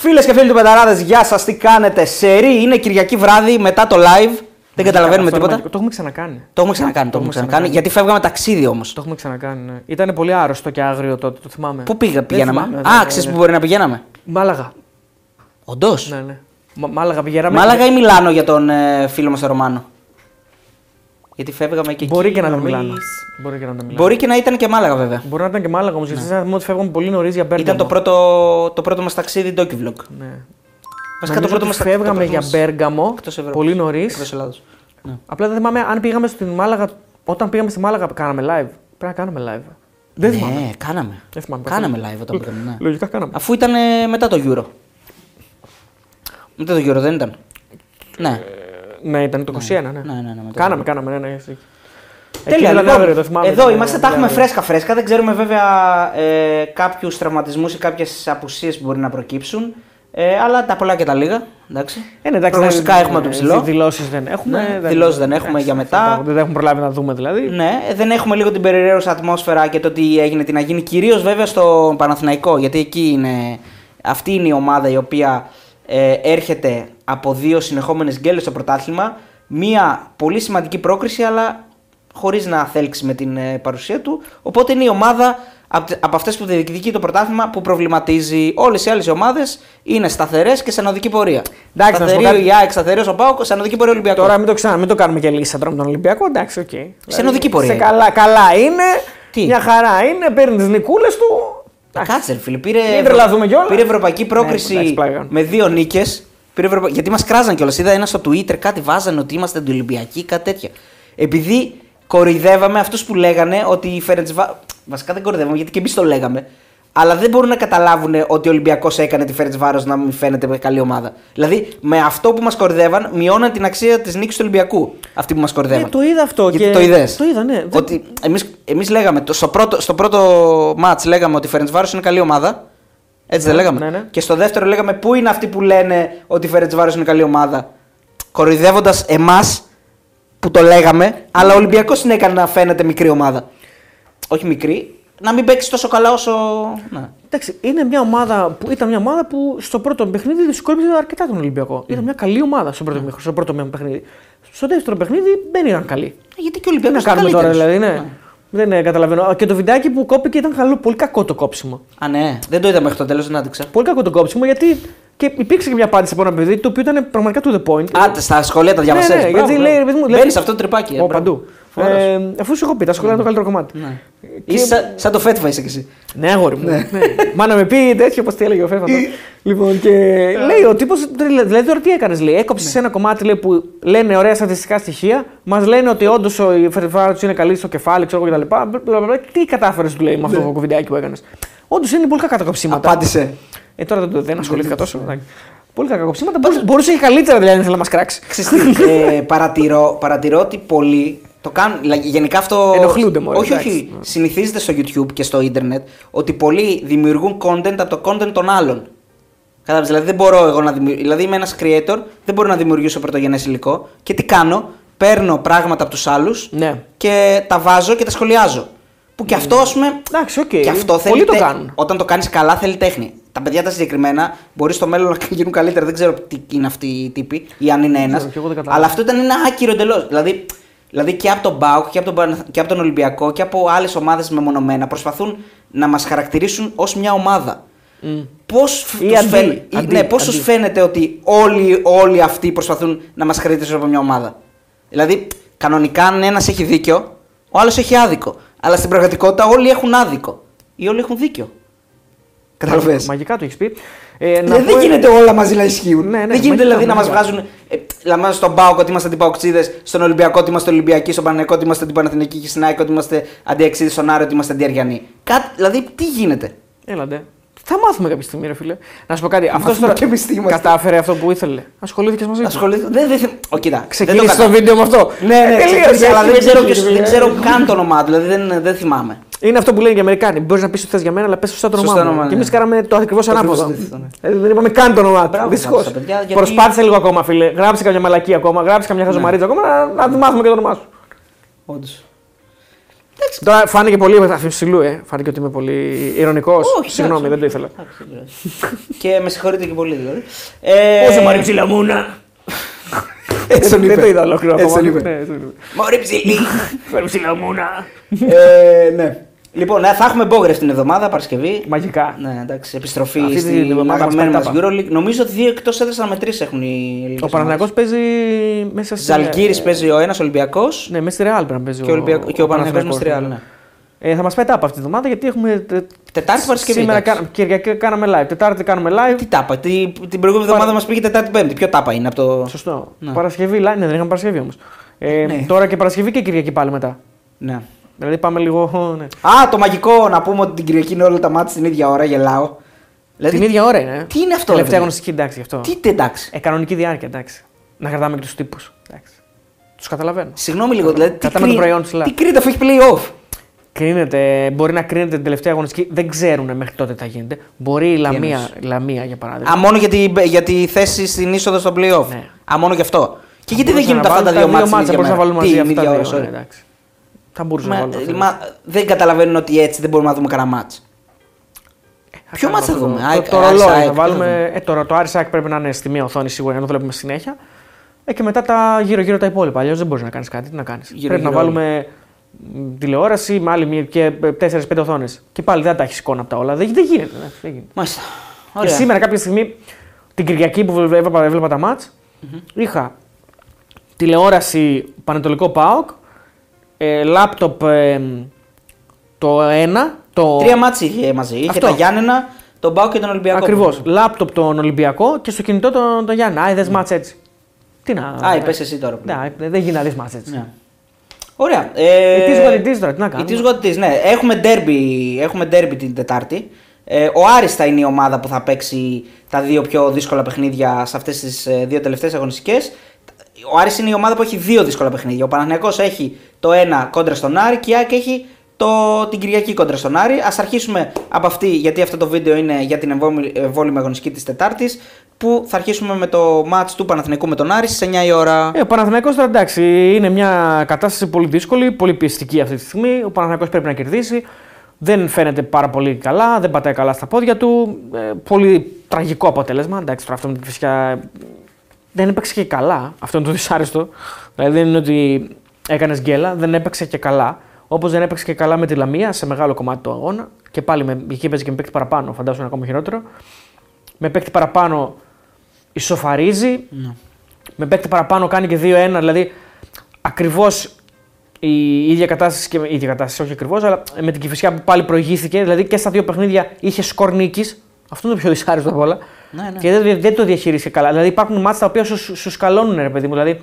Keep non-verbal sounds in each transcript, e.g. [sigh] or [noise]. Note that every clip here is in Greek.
Φίλες και φίλοι του Πεταράδες, γεια σας, τι κάνετε. Σερί είναι Κυριακή βράδυ μετά το live. Δεν καταλαβαίνουμε Αυτό είναι τίποτα. μαγικό. Το έχουμε ξανακάνει. Το έχουμε ξανακάνει, το έχουμε ξανακάνει. Γιατί φεύγαμε ταξίδι όμως. Το έχουμε ξανακάνει. Ναι. Ήταν πολύ άρρωστο και άγριο τότε, το θυμάμαι. Πού πήγα, πηγαίναμε; θυμάμαι, Α, ναι, ξέρεις ναι. που μπορεί να πηγαίναμε; Μάλαγα. Όντως; Ναι, ναι. Μα- Μάλαγα πηγαίναμε. Μάλαγα ή Μιλάνο για τον ε, φίλο μας τον Ρωμάνο; Γιατί φεύγαμε και Μπορεί εκεί και να ήταν νωρίς. Μιλάνο. Μπορεί και να ήταν Μιλάνο. Μπορεί και να ήταν και Μάλαγα βέβαια. Μπορεί να ήταν και Μάλαγα όμως. Γιατί θυμάμαι ότι φεύγαμε πολύ νωρίς για Μπέργαμο. Ήταν το πρώτο, το πρώτο μας ταξίδι Vlog. Ναι. Βασικά το Νομίζω πρώτο ότι μας φεύγαμε για Μπέργαμο Εκτός Ευρώπης. πολύ νωρίς. Εκτός Ελλάδος. Ναι. Απλά δεν θυμάμαι αν πήγαμε στην Μάλαγα. Όταν πήγαμε στη Μάλαγα, κάναμε live. Πρέπει να κάνουμε live. Δεν θυμάμαι. Ναι, κάναμε. Δεν θυμάμαι Κάναμε live όταν πήγαμε. Ναι. Λογικά κάναμε. Αφού ήταν ε, μετά το Euro. Μετά το Euro δεν ήταν. Ναι. Ναι, ήταν το 21, ναι. ναι, ναι, ναι, μετά κάναμε, το- κάναμε, ναι, ναι. εσύ. Εκεί Τέλεια, ήταν λοιπόν, αύριο, το θυμάμαι. εδώ ήταν είμαστε, τα αύριο. έχουμε φρέσκα φρέσκα. Δεν ξέρουμε βέβαια ε, κάποιους τραυματισμούς ή κάποιες απουσίες που μπορεί να προκύψουν. Ε, αλλά τα πολλά και τα λίγα. Εντάξει. Ε, ναι, εντάξει, Προγνωστικά δεν- έχουμε από το ψηλό. Δηλώσεις δεν έχουμε. Ναι, δηλώσεις δεν έχουμε για μετά. αυτά, Δεν έχουμε προλάβει να δούμε δηλαδή. Ναι, ε, δεν έχουμε λίγο την περιραίωσα ατμόσφαιρα και το τι έγινε, τι να γίνει. Κυρίως βέβαια στο Παναθηναϊκό, γιατί εκεί είναι. Αυτή είναι η ομάδα η οποία ε, έρχεται από δύο συνεχόμενες γκέλες στο πρωτάθλημα. Μία πολύ σημαντική πρόκριση, αλλά χωρίς να θέλξει με την ε, παρουσία του. Οπότε είναι η ομάδα από, από αυτές που διεκδικεί το πρωτάθλημα που προβληματίζει. Όλες οι άλλες ομάδες είναι σταθερές και σε ανοδική πορεία. Εντάξει, να σου πω Σταθερή κάτι. η ΑΕΚ, σταθερός ο ΠΑΟΚ, σε ανοδική πορεία Ολυμπιακός. Τώρα μην το, ξανά, μην το κάνουμε και λύσσα τώρα με τον Ολυμπιακό. Εντάξει, οκ. Σε ανοδική πορεία. Σε καλά, καλά είναι. Τι; Μια χαρά είναι. Παίρνει τις νικούλες του. Εντάξει. Κάτσε, ρε φίλε. Πήρε, Μην τρελαθούμε κιόλας. πήρε ευρωπαϊκή πρόκριση Ναι, εντάξει, πλάκα. με δύο νίκες. Γιατί μας κράζαν κιόλας. Είδα ένα στο Twitter κάτι βάζανε ότι είμαστε αντιολυμπιακοί, κάτι τέτοια. Επειδή κοροϊδεύαμε αυτούς που λέγανε ότι η Φερεντσβά. Βασικά δεν κοροϊδεύαμε γιατί και εμείς το λέγαμε. Αλλά δεν μπορούν να καταλάβουν ότι ο Ολυμπιακός έκανε τη Φερεντσβάρο να μην φαίνεται με καλή ομάδα. Δηλαδή με αυτό που μας κοροϊδεύαν, μειώναν την αξία της νίκης του Ολυμπιακού. Αυτοί που μας κοροϊδεύαν. Ε, το είδα αυτό. Γιατί και... το είδες; Το είδα, ναι. Δεν- Ότι εμείς, εμείς λέγαμε, το- στο πρώτο, στο πρώτο μάτς λέγαμε ότι η Φερεντσβάρος είναι καλή ομάδα. Έτσι δεν Ναι, λέγαμε. ναι, ναι. Και στο δεύτερο λέγαμε πού είναι αυτοί που λένε ότι η Φερεντσβάρος είναι καλή ομάδα. Κοροϊδεύοντα εμάς που το λέγαμε, αλλά ο Ολυμπιακός την έκανε να φαίνεται μικρή ομάδα. Όχι μικρή, να μην παίξεις τόσο καλά όσο. Ναι. Εντάξει, είναι μια ομάδα που, ήταν μια ομάδα που στο πρώτο παιχνίδι δυσκόλυψε αρκετά τον Ολυμπιακό. Ήταν μια καλή ομάδα στο πρώτο, στο πρώτο παιχνίδι. Στο δεύτερο παιχνίδι δεν ήταν καλή. Γιατί και ο Τι Ολυμπιακό να κάνουμε τώρα, δηλαδή, ναι. Δεν ε, καταλαβαίνω. Και το βιντεάκι που κόπηκε ήταν καλό, πολύ κακό το κόψιμο. Α, ναι, δεν το είδα μέχρι το τέλος, δεν άδειξα. Πολύ κακό το κόψιμο γιατί και υπήρξε και μια απάντηση από ένα παιδί το οποίο ήταν πραγματικά to the point. Α, στα σχολεία τα διάβασες. ναι, Μπράβο, γιατί μπράβο. λέει, ρε παιδί μου, λέει- Μπαίνεις σε αυτό το τρυπάκι. ε, Ω, μπράβο. παντού. Φοβερός. Ε, αφού σου έχω πει, τα σχολεία είναι το καλύτερο κομμάτι. Ναι. Και- Είσαι σαν, σαν το φέτβα είσαι κι εσύ. Ναι, αγόρι μου. Ναι. Μα να με πει τέτοιο, πώς τι έλεγε ο Φέφα. λοιπόν, και λέει ο τύπος. Δηλαδή τώρα τι έκανες, λέει. Έκοψες ένα κομμάτι λέει, που λένε ωραία στατιστικά στοιχεία. Μας λένε ότι όντως η Φερφάρα του είναι καλή στο κεφάλι, ξέρω εγώ κτλ. Μπλα, μπλα, μπλα. Τι κατάφερες, του λέει, με αυτό το βιντεάκι που έκανες. Όντως είναι πολύ κακά τα κοψίματα. Απάντησε. Ε, τώρα δεν, το- δεν ασχολήθηκα τόσο. εντάξει. Πολύ κακά κοψίματα. Μπορούσε, μπορούσε και καλύτερα δηλαδή να ήθελε να μας κράξει. Ξέρεις τι, ε, παρατηρώ, παρατηρώ ότι πολλοί το κάνουν. δηλαδή, Γενικά αυτό. Ενοχλούνται, μωρέ, Όχι, εντάξει. όχι. Συνηθίζεται στο YouTube και στο Ιντερνετ ότι πολλοί δημιουργούν content από το content των άλλων. Κατάλαβες. Δηλαδή δεν μπορώ εγώ να δημιουργήσω. Δηλαδή είμαι ένας creator, δεν μπορώ να δημιουργήσω πρωτογενές υλικό. Και τι κάνω, παίρνω πράγματα από τους άλλους Ναι. και τα βάζω και τα σχολιάζω. Που και αυτό, ας πούμε. Εντάξει, οκ. Και αυτό θέλει Πολλοί το τέχνη. κάνουν. Όταν το κάνεις καλά, θέλει τέχνη. Τα παιδιά τα συγκεκριμένα μπορεί στο μέλλον να [laughs] γίνουν καλύτερα. Δεν ξέρω τι είναι αυτοί οι τύποι ή αν είναι ένας. ξέρω, και εγώ δεν κατάλαβα. Αλλά αυτό ήταν ένα άκυρο εντελώς. Δηλαδή, δηλαδή και από τον ΠΑΟΚ και από τον, Παναθ- και από τον Ολυμπιακό και από άλλες ομάδες μεμονωμένα προσπαθούν να μας χαρακτηρίσουν ως μια ομάδα. Πώς Ή αντί, αντί, ναι, πώς τους αντί. φαίνεται ότι όλοι, όλοι αυτοί προσπαθούν να μας χαρακτηρίσουν από μια ομάδα; Δηλαδή, κανονικά αν ένας έχει δίκιο, ο άλλος έχει άδικο. Αλλά στην πραγματικότητα όλοι έχουν άδικο. Ή όλοι έχουν δίκιο. Καταλαβαίνεις. Μαγικά το έχεις πει. Ε, Δηλαδή, πω- δεν γίνεται όλα μαζί να ισχύουν. Ναι, ναι, δεν γίνεται μαγικά, δηλαδή να μας μαγικά. βγάζουν. Ε, δηλαδή, στον Πάοκ ότι είμαστε αντιπαοξίδες, στον Ολυμπιακό ότι είμαστε Ολυμπιακοί, στον Παναγενικό ότι είμαστε αντιπαναθηνικοί και στην ΑΕΚ ότι είμαστε αντιαξίδε, στον Άρη ότι είμαστε αντιαριανοί. Κάτι, δηλαδή, τι γίνεται; Έλαντε. Θα μάθουμε κάποια στιγμή, ρε φίλε. Να σου πω κάτι. Αυτός μάθουμε τώρα και εμείς τι είμαστε. κατάφερε αυτό που ήθελε. Ασχολήθηκε μαζί του. Ασχολήθηκα. Δεν, δεν, Ω, κοίτα, Ξεκίνησε δεν το κατα- βίντεο με αυτό. Ναι, ναι, Τελείωσε, ξεκίνησε, αλλά δεν έχει ξέρω, δίκιο, ποιος- ρε δεν φίλε. ξέρω καν το όνομά του, δηλαδή δεν, δεν θυμάμαι. Είναι αυτό που λένε οι Αμερικάνοι. Μπορείς να πεις ότι θες για μένα, αλλά πες σωστά το Σωστά όνομά μου. όνομα, Και ναι. εμεί κάναμε το ακριβώς ακριβώς ανάποδο. αντίθετο, ναι. Δηλαδή, δεν είπαμε καν το όνομά του. Μπράβο, Δυστυχώς. μπράβο στα παιδιά, γιατί- Προσπάθησε λίγο ακόμα, φίλε. Γράψε καμιά μαλακή ακόμα. Γράψε καμιά χαζομαρίτσα ακόμα να, να τη μάθουμε και το όνομά σου. Όντως. Τώρα φάνηκε πολύ αφιψηλού, ε. Φάνηκε ότι είμαι πολύ ηρωνικός. Όχι, Συγγνώμη, εντάξει. δεν το ήθελα. Εντάξει, δεν πειράζει. και με συγχωρείτε και πολύ δηλαδή. Ε, Όσο μωρή ψηλαμούνα. [laughs] Έτσι τον Δεν είπε. το είδα ολόκληρο Έτσι ακόμα. τον είπε. Ναι, έτσι τον είπε. Μωρή ψηλή. Μωρή ψηλαμούνα. ε, ναι. Λοιπόν, ναι, θα έχουμε μπόγρευ την εβδομάδα, Παρασκευή. Μαγικά. Ναι, εντάξει, επιστροφή Αυτή την στην εβδομάδα αγαπημένη μας μα πέταπα. EuroLeague. Νομίζω ότι δύο εκτός έδρας με τρει έχουν οι ελληνικές. Ο Παναθηναϊκός παίζει μέσα στη. Ζαλγκύρης παίζει ο ένας Ολυμπιακός Ναι, μέσα στη Real πρέπει να παίζει. και ο, Ολυμπιακ... και ο Παναθηναϊκός με στη Real. Ναι. Ε, θα μας πετά από αυτή τη βδομάδα γιατί έχουμε. τε- Τετάρτη Παρασκευή. Σήμερα εντάξει. κα... Κυριακή κάναμε live. Τετάρτη κάνουμε live. Τι τάπα, τι, την προηγούμενη εβδομάδα μας πήγε Τετάρτη Πέμπτη. Ποιο τάπα είναι από το. Σωστό. Ναι. Παρασκευή live. Ναι, δεν είχαμε Παρασκευή όμως. Ε, Ναι. Τώρα και Παρασκευή και Κυριακή πάλι μετά. Ναι. Δηλαδή πάμε λίγο. Ναι. Α, το μαγικό να πούμε ότι την Κυριακή είναι όλα τα μάτια την ίδια ώρα, γελάω. Δηλαδή, Την ίδια ώρα είναι. Τι είναι αυτό, Τελευταία ρε, αγωνιστική, εντάξει γι' αυτό. Τι τε, εντάξει. Ε, κανονική διάρκεια, εντάξει. Να κρατάμε και τους τύπους. Τους καταλαβαίνω. Συγγνώμη λίγο, δηλαδή. Τι, Κατάμε το προϊόν ψηλά. τι κρίνεται αφού έχει play-off; Κρίνεται, μπορεί να κρίνεται την τελευταία αγωνιστική. Δεν ξέρουν μέχρι τότε τι θα γίνεται. Μπορεί η Λαμία, εννοείς; Λαμία για παράδειγμα. Α, μόνο για τη, για τη θέση στην είσοδο στο play-off. Ναι. Α, μόνο γι' αυτό. Και γιατί δεν Μπορούσαν γίνονται να αυτά τα βάλουν δύο μάτια. μάτσα, μπορούσαν να βάλουν μαζί Τι, αυτά ίδια τα ώρα, δύο. Sorry. ναι, εντάξει. Θα μπορούσαν να Μα, βάλουν. αυτά. μα, δεν καταλαβαίνουν ότι έτσι δεν μπορούμε να δούμε κανένα μάτς. Ποιο κάνουμε μάτς θα αυτό. δούμε, Το, ΑΕΚ, το ΑΕΚ, ρολόι ΑΕΚ, θα ποιο βάλουμε. Ε, τώρα το Άρης ΑΕΚ πρέπει να είναι στη μία οθόνη σίγουρα για να το βλέπουμε συνέχεια. Ε, και μετά τα γύρω-γύρω τα υπόλοιπα. Αλλιώς δεν μπορείς να κάνεις κάτι. Τι να κάνεις. Πρέπει Γύρω-γύρω να βάλουμε μ, τηλεόραση με άλλη μία και 4-5 οθόνες. Και πάλι δεν θα τα έχεις εικόνα από τα όλα. Δεν, δεν γίνεται. ναι, δεν γίνεται. Μάλιστα. Και Ωραία. σήμερα κάποια στιγμή, την Κυριακή που έβλεπα, έβλεπα τα μάτς, είχα τηλεόραση Πανετολικό ΠΑΟΚ, ε, λάπτοπ ε, το ένα, το... Τρία μάτς είχε μαζί. Είχε Αυτό. τα Γιάννενα, τον Πάο και τον Ολυμπιακό. Ακριβώς. Λάπτοπ τον Ολυμπιακό και στο κινητό τον, τον Γιάννη. Α, είδες μάτς έτσι. Τι να... Α, είπες εσύ τώρα. πλέον. Ναι, δεν γίνει να δεις μάτς έτσι. Ναι. Ωραία. Ε, It is what it is τώρα, τι να It κάνουμε. is what it is, ναι. Έχουμε derby, έχουμε derby την Τετάρτη. Ε, ο Άρης θα είναι η ομάδα που θα παίξει τα δύο πιο δύσκολα παιχνίδια σε αυτές τις ε, δύο τελευταίες αγωνιστικές. Ο Άρης είναι η ομάδα που έχει δύο δύσκολα παιχνίδια. Ο Παναθηναϊκός έχει το ένα κόντρα στον Άρη και η ΑΕΚ έχει το, την Κυριακή κόντρα στον Άρη. Ας αρχίσουμε από αυτή, γιατί αυτό το βίντεο είναι για την εμβόλυμη- εμβόλυμη αγωνιστική της Τετάρτης, που θα αρχίσουμε με το match του Παναθηναϊκού με τον Άρη στις 9 η ώρα. Ε, ο Παναθηναϊκός τώρα εντάξει, είναι μια κατάσταση πολύ δύσκολη, πολύ πιεστική αυτή τη στιγμή. Ο Παναθηναϊκός πρέπει να κερδίσει. Δεν φαίνεται πάρα πολύ καλά, δεν πατάει καλά στα πόδια του. Ε, πολύ τραγικό αποτέλεσμα. Εντάξει, τώρα αυτό με την φυσικά δεν έπαιξε και καλά. Αυτό είναι το δυσάρεστο. Δηλαδή δεν είναι ότι έκανες γκέλα, δεν έπαιξε και καλά. Όπως δεν έπαιξε και καλά με τη Λαμία σε μεγάλο κομμάτι του αγώνα. Και πάλι με, εκεί έπαιζε και με παίκτη παραπάνω, φαντάζομαι είναι ακόμα χειρότερο. Με παίκτη παραπάνω ισοφαρίζει. Ναι. Με παίκτη παραπάνω κάνει και 2-1. Δηλαδή ακριβώς η ίδια κατάσταση και η ίδια κατάσταση, όχι ακριβώς, αλλά με την κυφισιά που πάλι προηγήθηκε. Δηλαδή και στα δύο παιχνίδια είχε σκορ νίκης. Αυτό είναι το πιο δυσάρεστο από όλα. Ναι, ναι. Και δεν, δεν το διαχειρίστηκε καλά. Δηλαδή υπάρχουν μάτια τα οποία σου, σου σκαλώνουν, ρε παιδί μου. Δηλαδή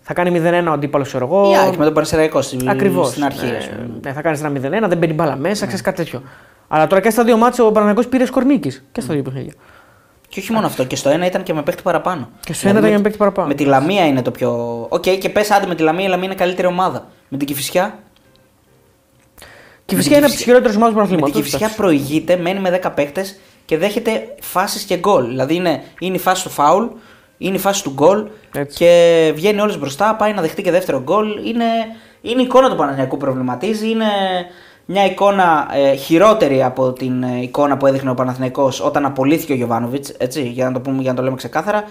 θα κάνει 0-1 ο αντίπαλος, ξέρω εγώ. Η ΑΕΚ με τον Πανσεραϊκό στην, Ακριβώς. στην αρχή. ας πούμε. ναι, θα κάνεις ένα 0-1, δεν μπαίνει μπάλα μέσα, ξέρεις κάτι τέτοιο. Αλλά τώρα και στα δύο ματς ο Παναθηναϊκός πήρε σκορ νίκης και στα δύο παιχνίδια. Και όχι μόνο αυτό, και στο ένα ήταν και με παίχτη παραπάνω. Και στο ένα ήταν με- και με παίκτη παραπάνω. Με τη Λαμία είναι το πιο. Οκ, και πες άντε με τη Λαμία, η Λαμία είναι καλύτερη ομάδα. Με την Κηφισιά. Η Κηφισιά είναι από τις χειρότερες ομάδες του Με την πρωταθλήματος. Κηφισιά προηγείται, μένει με 10 παίχτες και δέχεται φάσεις και γκολ. Δηλαδή είναι, είναι η φάση του φάουλ, είναι η φάση του γκολ Έτσι. και βγαίνει όλη μπροστά, πάει να δεχτεί και δεύτερο γκολ. Είναι, είναι η εικόνα του Παναγιακού που προβληματίζει. Είναι μια εικόνα ε, χειρότερη από την ε, εικόνα που έδειχνε ο Παναθηναϊκός όταν απολύθηκε ο Γιωβάνοβιτς. Για να το πούμε, για να το λέμε ξεκάθαρα.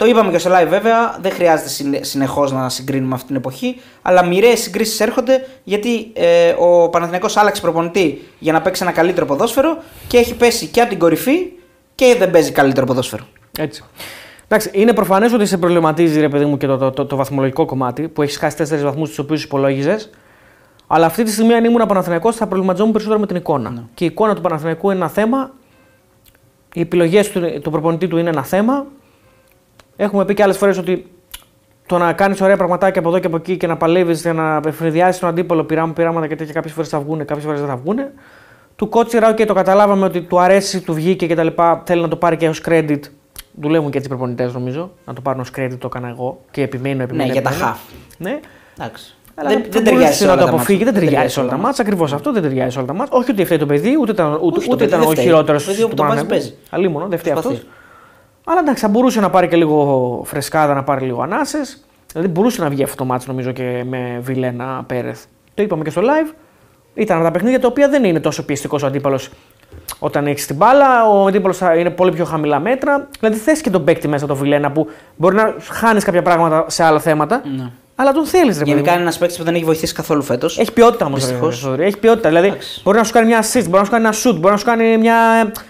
Το είπαμε και στο live βέβαια, δεν χρειάζεται συνεχώς να συγκρίνουμε αυτή την εποχή, αλλά μοιραίες συγκρίσεις έρχονται γιατί ε, ο Παναθηναϊκός άλλαξε προπονητή για να παίξει ένα καλύτερο ποδόσφαιρο και έχει πέσει και από την κορυφή και δεν παίζει καλύτερο ποδόσφαιρο. Έτσι. Εντάξει, είναι προφανές ότι σε προβληματίζει ρε παιδί μου και το, το, το, το βαθμολογικό κομμάτι που έχεις χάσει 4 βαθμούς του οποίους υπολόγιζες. Αλλά αυτή τη στιγμή, αν ήμουν Παναθηναϊκός, θα προβληματιζόμουν περισσότερο με την εικόνα. Ναι. Και η εικόνα του Παναθηναϊκού είναι ένα θέμα. Οι επιλογές του, του προπονητή του είναι ένα θέμα. Έχουμε πει και άλλες φορές ότι το να κάνεις ωραία πραγματάκια από εδώ και από εκεί και να παλεύεις για να αιφνιδιάσει τον αντίπαλο πειράμα, πειράματα και τέτοια κάποιες φορές θα βγουν, κάποιες φορές δεν θα βγουν. Του Κότσιρα, οκ, το καταλάβαμε ότι του αρέσει, του βγήκε κτλ. Θέλει να το πάρει και ως credit. Δουλεύουν και έτσι οι προπονητές νομίζω. Να το πάρουν ως credit το έκανα εγώ και επιμένω, επιμένω. Ναι, για τα επιμένω. half. Ναι. Εντάξει. Αλλά δεν, θα δεν μπορούσε ταιριάζει σε να όλα το τα αποφύγει, μάτς. δεν ταιριάζει σε όλα τα μάτσα. Ακριβώς αυτό δεν ταιριάζει σε όλα τα μάτσα. Όχι ότι φταίει το παιδί, ούτε ήταν, ούτε, Όχι, το ούτε παιδί ήταν δεν ο φταίει. χειρότερο Το παιδί όπου το βάζεις παίζει. Αλίμονο, δεν φταίει αυτός. Προσπαθεί. Αλλά εντάξει, θα μπορούσε να πάρει και λίγο φρεσκάδα, να πάρει λίγο ανάσες. Δηλαδή μπορούσε να βγει αυτό το μάτσο νομίζω και με Βιλένα Πέρεθ. Το είπαμε και στο live. Ήταν από τα παιχνίδια τα οποία δεν είναι τόσο πιεστικός ο αντίπαλος όταν έχεις την μπάλα. Ο αντίπαλος είναι πολύ πιο χαμηλά μέτρα. Δηλαδή θες και τον παίκτη μέσα το Βιλένα που μπορεί να χάνεις κάποια πράγματα σε άλλα θέματα. Ναι. Αλλά τον θέλεις, ρε παιδί. Γενικά μου. είναι ένας παίκτης που δεν έχει βοηθήσει καθόλου φέτος. Έχει ποιότητα όμως. Δυστυχώς. Έχει ποιότητα. Δηλαδή Εντάξει. μπορεί να σου κάνει μια assist, μπορεί να σου κάνει ένα shoot, μπορεί να σου κάνει μια.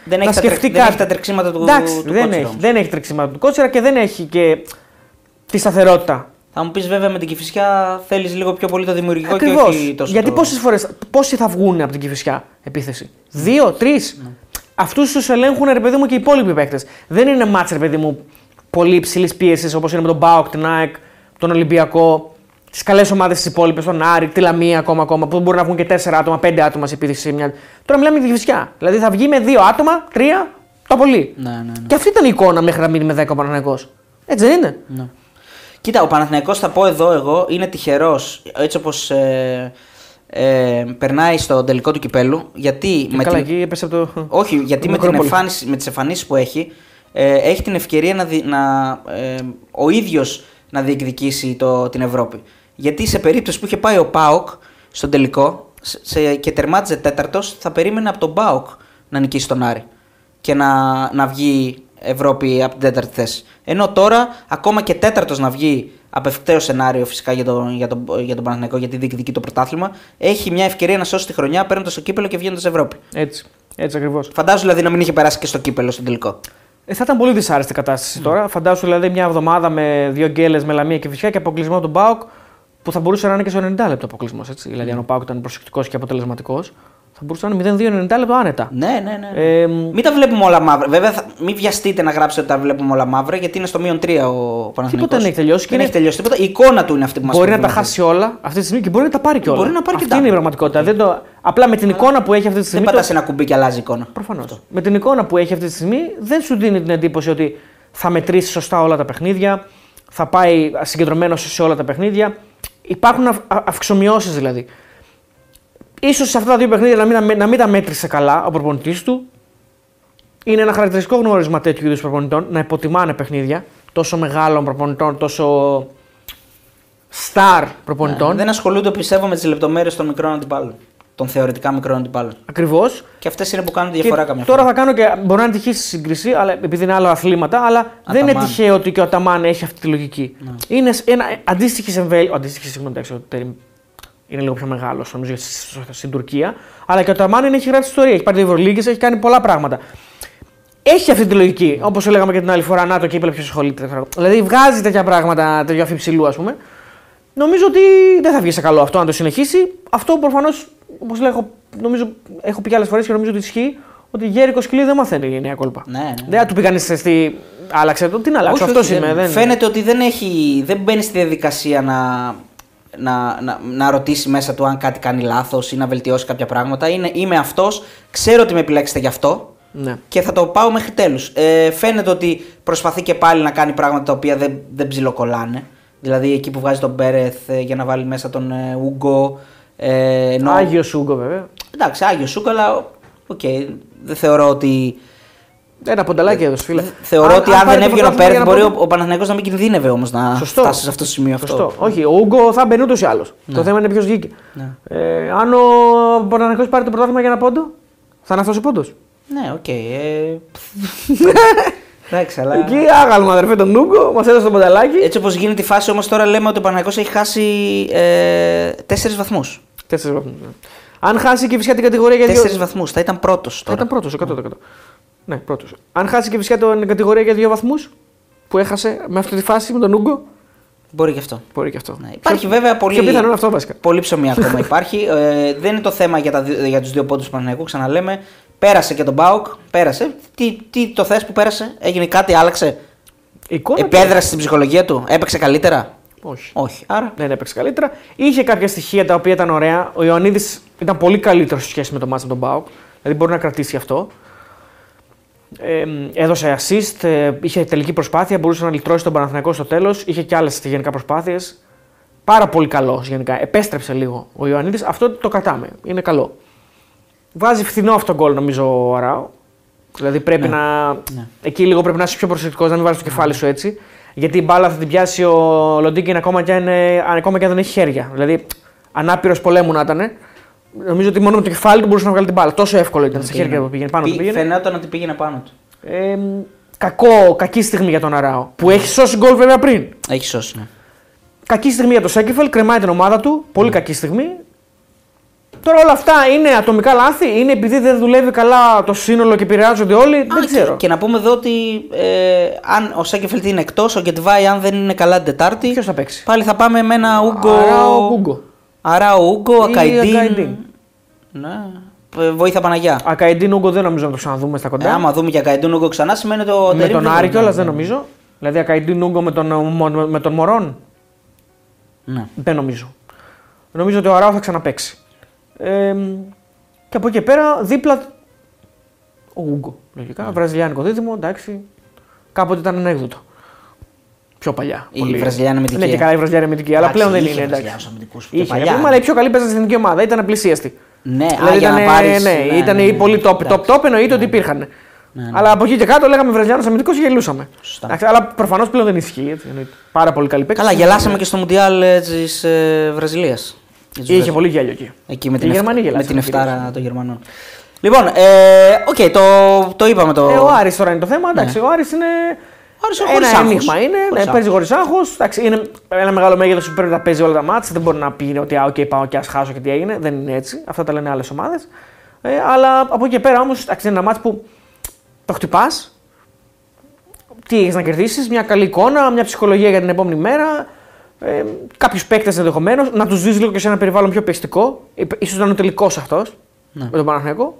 Δεν να έχει, τα, τρεξ- σκεφτεί δεν έχει κάτι. τα τρεξίματα του, Εντάξει, του δεν, κότσιρα έχει, όμως. δεν έχει τρεξίματα του κότσιρα και δεν έχει και τη σταθερότητα. Θα μου πεις βέβαια με την κυφισιά θέλεις λίγο πιο πολύ το δημιουργικό Ακριβώς. και όχι τόσο. Γιατί το... πόσες φορέ. Πόσοι θα βγουν από την κυφισιά επίθεση; Δύο, τρεις; Ναι. Αυτούς τους ελέγχουν ρε παιδί μου και οι υπόλοιποι παίκτες. Δεν είναι μάτς ρε παιδί μου πολύ υψηλής πίεσης όπως είναι με τον Μπάουκ, την ΑΕΚ, τον Ολυμπιακό. Τι καλές ομάδες της υπόλοιπε, τον Άρη, τη Λαμία ακόμα, ακόμα που μπορεί να βγουν και τέσσερα άτομα, πέντε άτομα σε επίθεση. σε Μια... Τώρα μιλάμε για τη κυφισιά. Δηλαδή θα βγει με δύο άτομα, τρία, το πολύ. Ναι, ναι, ναι. Και αυτή ήταν η εικόνα μέχρι να μείνει με 10 ο Παναθηναϊκός. Έτσι δεν είναι; Ναι. Κοίτα, ο Παναθηναϊκός θα πω εδώ εγώ είναι τυχερός έτσι όπως ε, ε, περνάει στο τελικό του κυπέλου γιατί Και με καλά, την... εκεί έπεσε από το. Όχι, γιατί το με, την Ακρόπολη. εμφάνιση, με τις εμφανίσεις που έχει ε, έχει την ευκαιρία να, δι- να, ε, ο ίδιος να διεκδικήσει το, την Ευρώπη. Γιατί σε περίπτωση που είχε πάει ο ΠΑΟΚ στον τελικό σε, σε- και τερμάτιζε τέταρτος θα περίμενε από τον ΠΑΟΚ να νικήσει τον Άρη και να, να βγει Ευρώπη από την τέταρτη θέση. Ενώ τώρα, ακόμα και τέταρτος να βγει απευκταίο σενάριο φυσικά για τον, για, τον, για τον Παναθηναϊκό γιατί διεκδικεί το πρωτάθλημα, έχει μια ευκαιρία να σώσει τη χρονιά παίρνοντα το κύπελο και βγαίνοντας Ευρώπη. Έτσι. Έτσι ακριβώς. Φαντάζομαι δηλαδή να μην είχε περάσει και στο κύπελο στον τελικό. Ε, θα ήταν πολύ δυσάρεστη κατάσταση τώρα. Φαντάσου δηλαδή μια εβδομάδα με δύο γκέλες με λαμία και φυσικά και αποκλεισμό από τον Πάοκ που θα μπορούσε να είναι και στο 90 λεπτό αποκλεισμός. Δηλαδή, αν ο Πάοκ ήταν προσεκτικός και αποτελεσματικός, θα μπορούσε να είναι 0-2-90 λεπτό άνετα. Ναι, ναι, ναι. Ε, μην τα βλέπουμε όλα μαύρα. Βέβαια, θα, μην βιαστείτε να γράψετε ότι τα βλέπουμε όλα μαύρα γιατί είναι στο μείον 3 ο Παναθηναϊκός. Τίποτα δεν έχει τελειώσει και Δεν είναι- έχει τελειώσει τίποτα. Η εικόνα του είναι αυτή που μας μπορεί να τα χάσει όλα αυτή τη στιγμή και μπορεί να τα πάρει κιόλας. Μπορεί να πάρει και Αυτή τα- είναι η πραγματικότητα. Δεν το... Απλά με την εικόνα που έχει αυτή τη Δεν στιγμή. πατάς το- ένα κουμπί και αλλάζει εικόνα. Προφανώς. Με την εικόνα που έχει αυτή τη στιγμή, δεν σου δίνει την εντύπωση ότι θα μετρήσει σωστά όλα τα παιχνίδια, θα πάει συγκεντρωμένος σε όλα τα παιχνίδια. Υπάρχουν αυ- α- αυξομοιώσεις δηλαδή. Ίσως σε αυτά τα δύο παιχνίδια να μην, τα με- να μην τα μέτρησε καλά ο προπονητής του. Είναι ένα χαρακτηριστικό γνώρισμα τέτοιου είδους προπονητών να υποτιμάνε παιχνίδια τόσο μεγάλων προπονητών, τόσο star προπονητών. Δεν ασχολούνται, πιστεύω, με τις λεπτομέρειες των μικρών αντιπάλων. Των θεωρητικά μικρών αντιπάλων. Ακριβώς. Και αυτές είναι που κάνουν τη διαφορά Και καμιά τώρα φορά. θα κάνω και. Μπορεί να είναι τυχής στη σύγκριση, αλλά επειδή είναι άλλα αθλήματα, αλλά δεν είναι Αταμάν. τυχαίο ότι και ο Αταμάν έχει αυτή τη λογική. Είναι σ- ένα αντίστοιχη εμβέλεια. Αντίστοιχη, συγγνώμη, εντάξει, ο Τέρι είναι λίγο πιο μεγάλο νομίζω σ- σ- στην Τουρκία. Αλλά και ο Αταμάν είναι, έχει γράψει ιστορία. Έχει πάρει δύο Ευρωλίγκες, έχει κάνει πολλά πράγματα. Έχει αυτή τη λογική. Όπως λέγαμε και την άλλη φορά, να το κύπελο ποιος ασχολείται. ξέρω. Δηλαδή βγάζει τέτοια πράγματα, τέτοιο αφιψηλού ας πούμε. Νομίζω ότι δεν θα βγει σε καλό αυτό αν το συνεχίσει. Αυτό προφανώς, όπως λέω, έχω- νομίζω, έχω πει και άλλες φορές και νομίζω ότι ισχύει, ότι γέρικος σκυλί δεν μαθαίνει η νέα κόλπα. Ναι, ναι. Δεν θα του πει κανείς στη. Άλλαξε το. Τι να αλλάξω, Όχι, αυτό όχι, είμαι. δεν- Δεν... Φαίνεται ότι δεν, έχει, δεν μπαίνει στη διαδικασία να, να, να, να ρωτήσει μέσα του αν κάτι κάνει λάθος ή να βελτιώσει κάποια πράγματα. Είναι, είμαι αυτός, ξέρω ότι με επιλέξετε γι' αυτό Ναι. και θα το πάω μέχρι τέλους. Ε, φαίνεται ότι προσπαθεί και πάλι να κάνει πράγματα τα οποία δεν, δεν ψιλοκολλάνε. Δηλαδή εκεί που βγάζει τον Μπέρεθ ε, για να βάλει μέσα τον ε, Ούγκο. Ε, ενώ- Άγιος Σούγκο βέβαια. Εντάξει, Άγιος Σούκο, αλλά οκ, δεν θεωρώ ότι. Ένα πονταλάκι έδωσε, φίλε. Θεωρώ ότι αν, πάρει δεν το έβγαινε ο πρωτάθλημα Πέρεθ, για να μπορεί πω- ο, ο Παναθηναϊκός να μην κινδύνευε όμως να Σωστό. φτάσει σε αυτό το σημείο Σωστό. αυτό. Όχι, ο Ούγκο θα μπαίνει ούτως ή άλλως. Το θέμα είναι ποιος βγήκε. Ναι. Ε, αν ο Παναγενικό πάρει το πρωτάθλημα για ένα πόντο, θα είναι αυτό ο πόντος. Ναι, οκ. ε, [laughs] Εντάξει, αλλά. Εκεί άγαλμα, αδερφέ, τον Ούγκο, μας έδωσε το πονταλάκι. Έτσι όπως γίνεται η φάση όμως τώρα λέμε ότι ο Παναθηναϊκός έχει χάσει ε, 4 βαθμούς. Τέσσερις βαθμούς. Αν χάσει και φυσικά την κατηγορία για δύο. 4 βαθμούς. Θα ήταν πρώτος Θα τώρα. ήταν πρώτο, 100%. Ναι, πρώτος. Αν χάσει και φυσικά την κατηγορία για δύο βαθμούς που έχασε με αυτή τη φάση με τον Ούγκο, Μπορεί και αυτό. μπορεί και αυτό. Ναι, υπάρχει Πιο- βέβαια πολύ. Πιο πιθανό είναι αυτό βασικά. Πολύ ψωμί ακόμα [laughs] υπάρχει. Ε, δεν είναι το θέμα για, τα, δι- για τους δύο πόντους του Παναθηναϊκού. Ξαναλέμε. Πέρασε και τον Μπάουκ. Πέρασε. Τι, τι το θες που πέρασε. Έγινε κάτι, άλλαξε; Η εικόνα. Επέδρασε στην ψυχολογία του. Έπαιξε καλύτερα; Όχι. Όχι. Άρα. Δεν έπαιξε καλύτερα. Είχε κάποια στοιχεία τα οποία ήταν ωραία. Ο Ιωαννίδης ήταν πολύ καλύτερος σε σχέση με το μάτι με τον Μπάουκ. Δηλαδή μπορεί να κρατήσει αυτό. Ε, έδωσε assist, ε, είχε τελική προσπάθεια, μπορούσε να λυτρώσει τον Παναθηναϊκό στο τέλος. Είχε και άλλες γενικά προσπάθειες. Πάρα πολύ καλό γενικά. Επέστρεψε λίγο ο Ιωαννίδης. Αυτό το κρατάμε. Είναι καλό. Βάζει φθηνό αυτό γκολ νομίζω ο Αράο. Δηλαδή πρέπει Ναι. να. Ναι. Εκεί λίγο πρέπει να είσαι πιο προσεκτικός, να μην βάζεις το κεφάλι σου έτσι. Γιατί η μπάλα θα την πιάσει ο Λοντίκιν ακόμα και αν, είναι- αν- ακόμα και αν δεν έχει χέρια. Δηλαδή ανάπηρος πολέμου να ήταν. Νομίζω ότι μόνο με το κεφάλι του μπορούσε να βγάλει την μπάλα. Τόσο εύκολο ήταν στα χέρια που πήγαινε πάνω του. Πή- Πήγαινε. Φαινόταν ότι πήγαινε πάνω του. Ε, κακό, κακή στιγμή για τον Αράο. Που έχει σώσει γκολ βέβαια πριν. Έχει σώσει. Ναι. Κακή στιγμή για τον Σέκεφελ, κρεμάει την ομάδα του. Πολύ κακή στιγμή. Τώρα όλα αυτά είναι ατομικά λάθη, είναι επειδή δεν δουλεύει καλά το σύνολο και επηρεάζονται όλοι. Α, δεν ξέρω. Και, και να πούμε εδώ ότι ε, αν ο Σέκεφελτ είναι εκτός, ο Γκετβάη αν δεν είναι καλά την Τετάρτη. Ποιος θα παίξει; Πάλι θα πάμε με ένα Ούγκο. Αράο, Ούγκο. Αράο Ούγκο, Ή Ακαϊντίν. Ακαϊντίν. Ναι. Ε, Βοήθεια Παναγιά. Ακαϊντίν Ούγκο δεν νομίζω να το ξαναδούμε στα Ε, κοντά. άμα δούμε και Ακαϊντίν Ούγκο ξανά, σημαίνει ότι ο με Τερίμ τον δεν Άρη μπορεί κιόλας να- δεν νομίζω. Δηλαδή Ακαϊντίν Ούγκο με τον, με, με τον Μωρόν. Ναι. Δεν νομίζω. Νομίζω ότι ο Αράο θα ξαναπέξει. Ε, και από εκεί και πέρα δίπλα ο Ούγκο. Λογικά. Ναι. Βραζιλιάνικο δίδυμο, εντάξει. Κάποτε ήταν ανέκδοτο. Πιο παλιά. Η πολύ. Βραζιλιάνη αμυντική. Ναι, και καλά η Βραζιλιάνη αμυντική, αλλά Εντάξει, πλέον δεν είχε είναι. Εντάξει. Βραζιλιάνους αμυντικούς και Είχε, παλιά, ρε παιδί μου, ναι. αλλά η πιο καλή παίζα στην εθνική ομάδα ήταν πλησίαστη. Ναι, Δηλαδή α, για ήταν, να πάρεις, ναι, ήταν ναι, οι ναι, πολύ top, top, εντάξει. top, εννοείται ότι υπήρχαν. ναι. Αλλά από εκεί και κάτω λέγαμε Βραζιλιάνος αμυντικός και γελούσαμε. Σωστά. Εντάξει, αλλά προφανώς πλέον δεν ισχύει. Έτσι, εννοείται. Πάρα πολύ καλοί παίκτες. Καλά, γελάσαμε και στο Μουντιάλ της ε, Βραζιλίας. Είχε πολύ γέλιο εκεί. Εκεί με Οι την, Γερμανοί εφ... με γελάσανε την κυρίως. εφτάρα των Γερμανών. Λοιπόν, ε, οκ, το, το είπαμε το. Ε, ο Άρης τώρα είναι το θέμα. Εντάξει, ο Άρης είναι. Ναι. Άρης είναι χωρίς ένα άγχος. αίνιγμα είναι. Χωρίς Ναι, παίζει χωρίς άγχος. Είναι ένα μεγάλο μέγεθος που πρέπει να παίζει όλα τα ματς. Δεν μπορεί να πει ότι α, okay, πάω και ας χάσω και τι έγινε. Δεν είναι έτσι. Αυτά τα λένε άλλες ομάδες. Ε, αλλά από εκεί και πέρα όμως είναι ένα ματς που το χτυπάς. Τι έχεις να κερδίσεις, μια καλή εικόνα, μια ψυχολογία για την επόμενη μέρα. Ε, Κάποιους παίκτες ενδεχομένως να τους δεις λίγο και σε ένα περιβάλλον πιο πιεστικό. σω να είναι ο τελικός αυτός Ναι. με τον Παναθηναϊκό.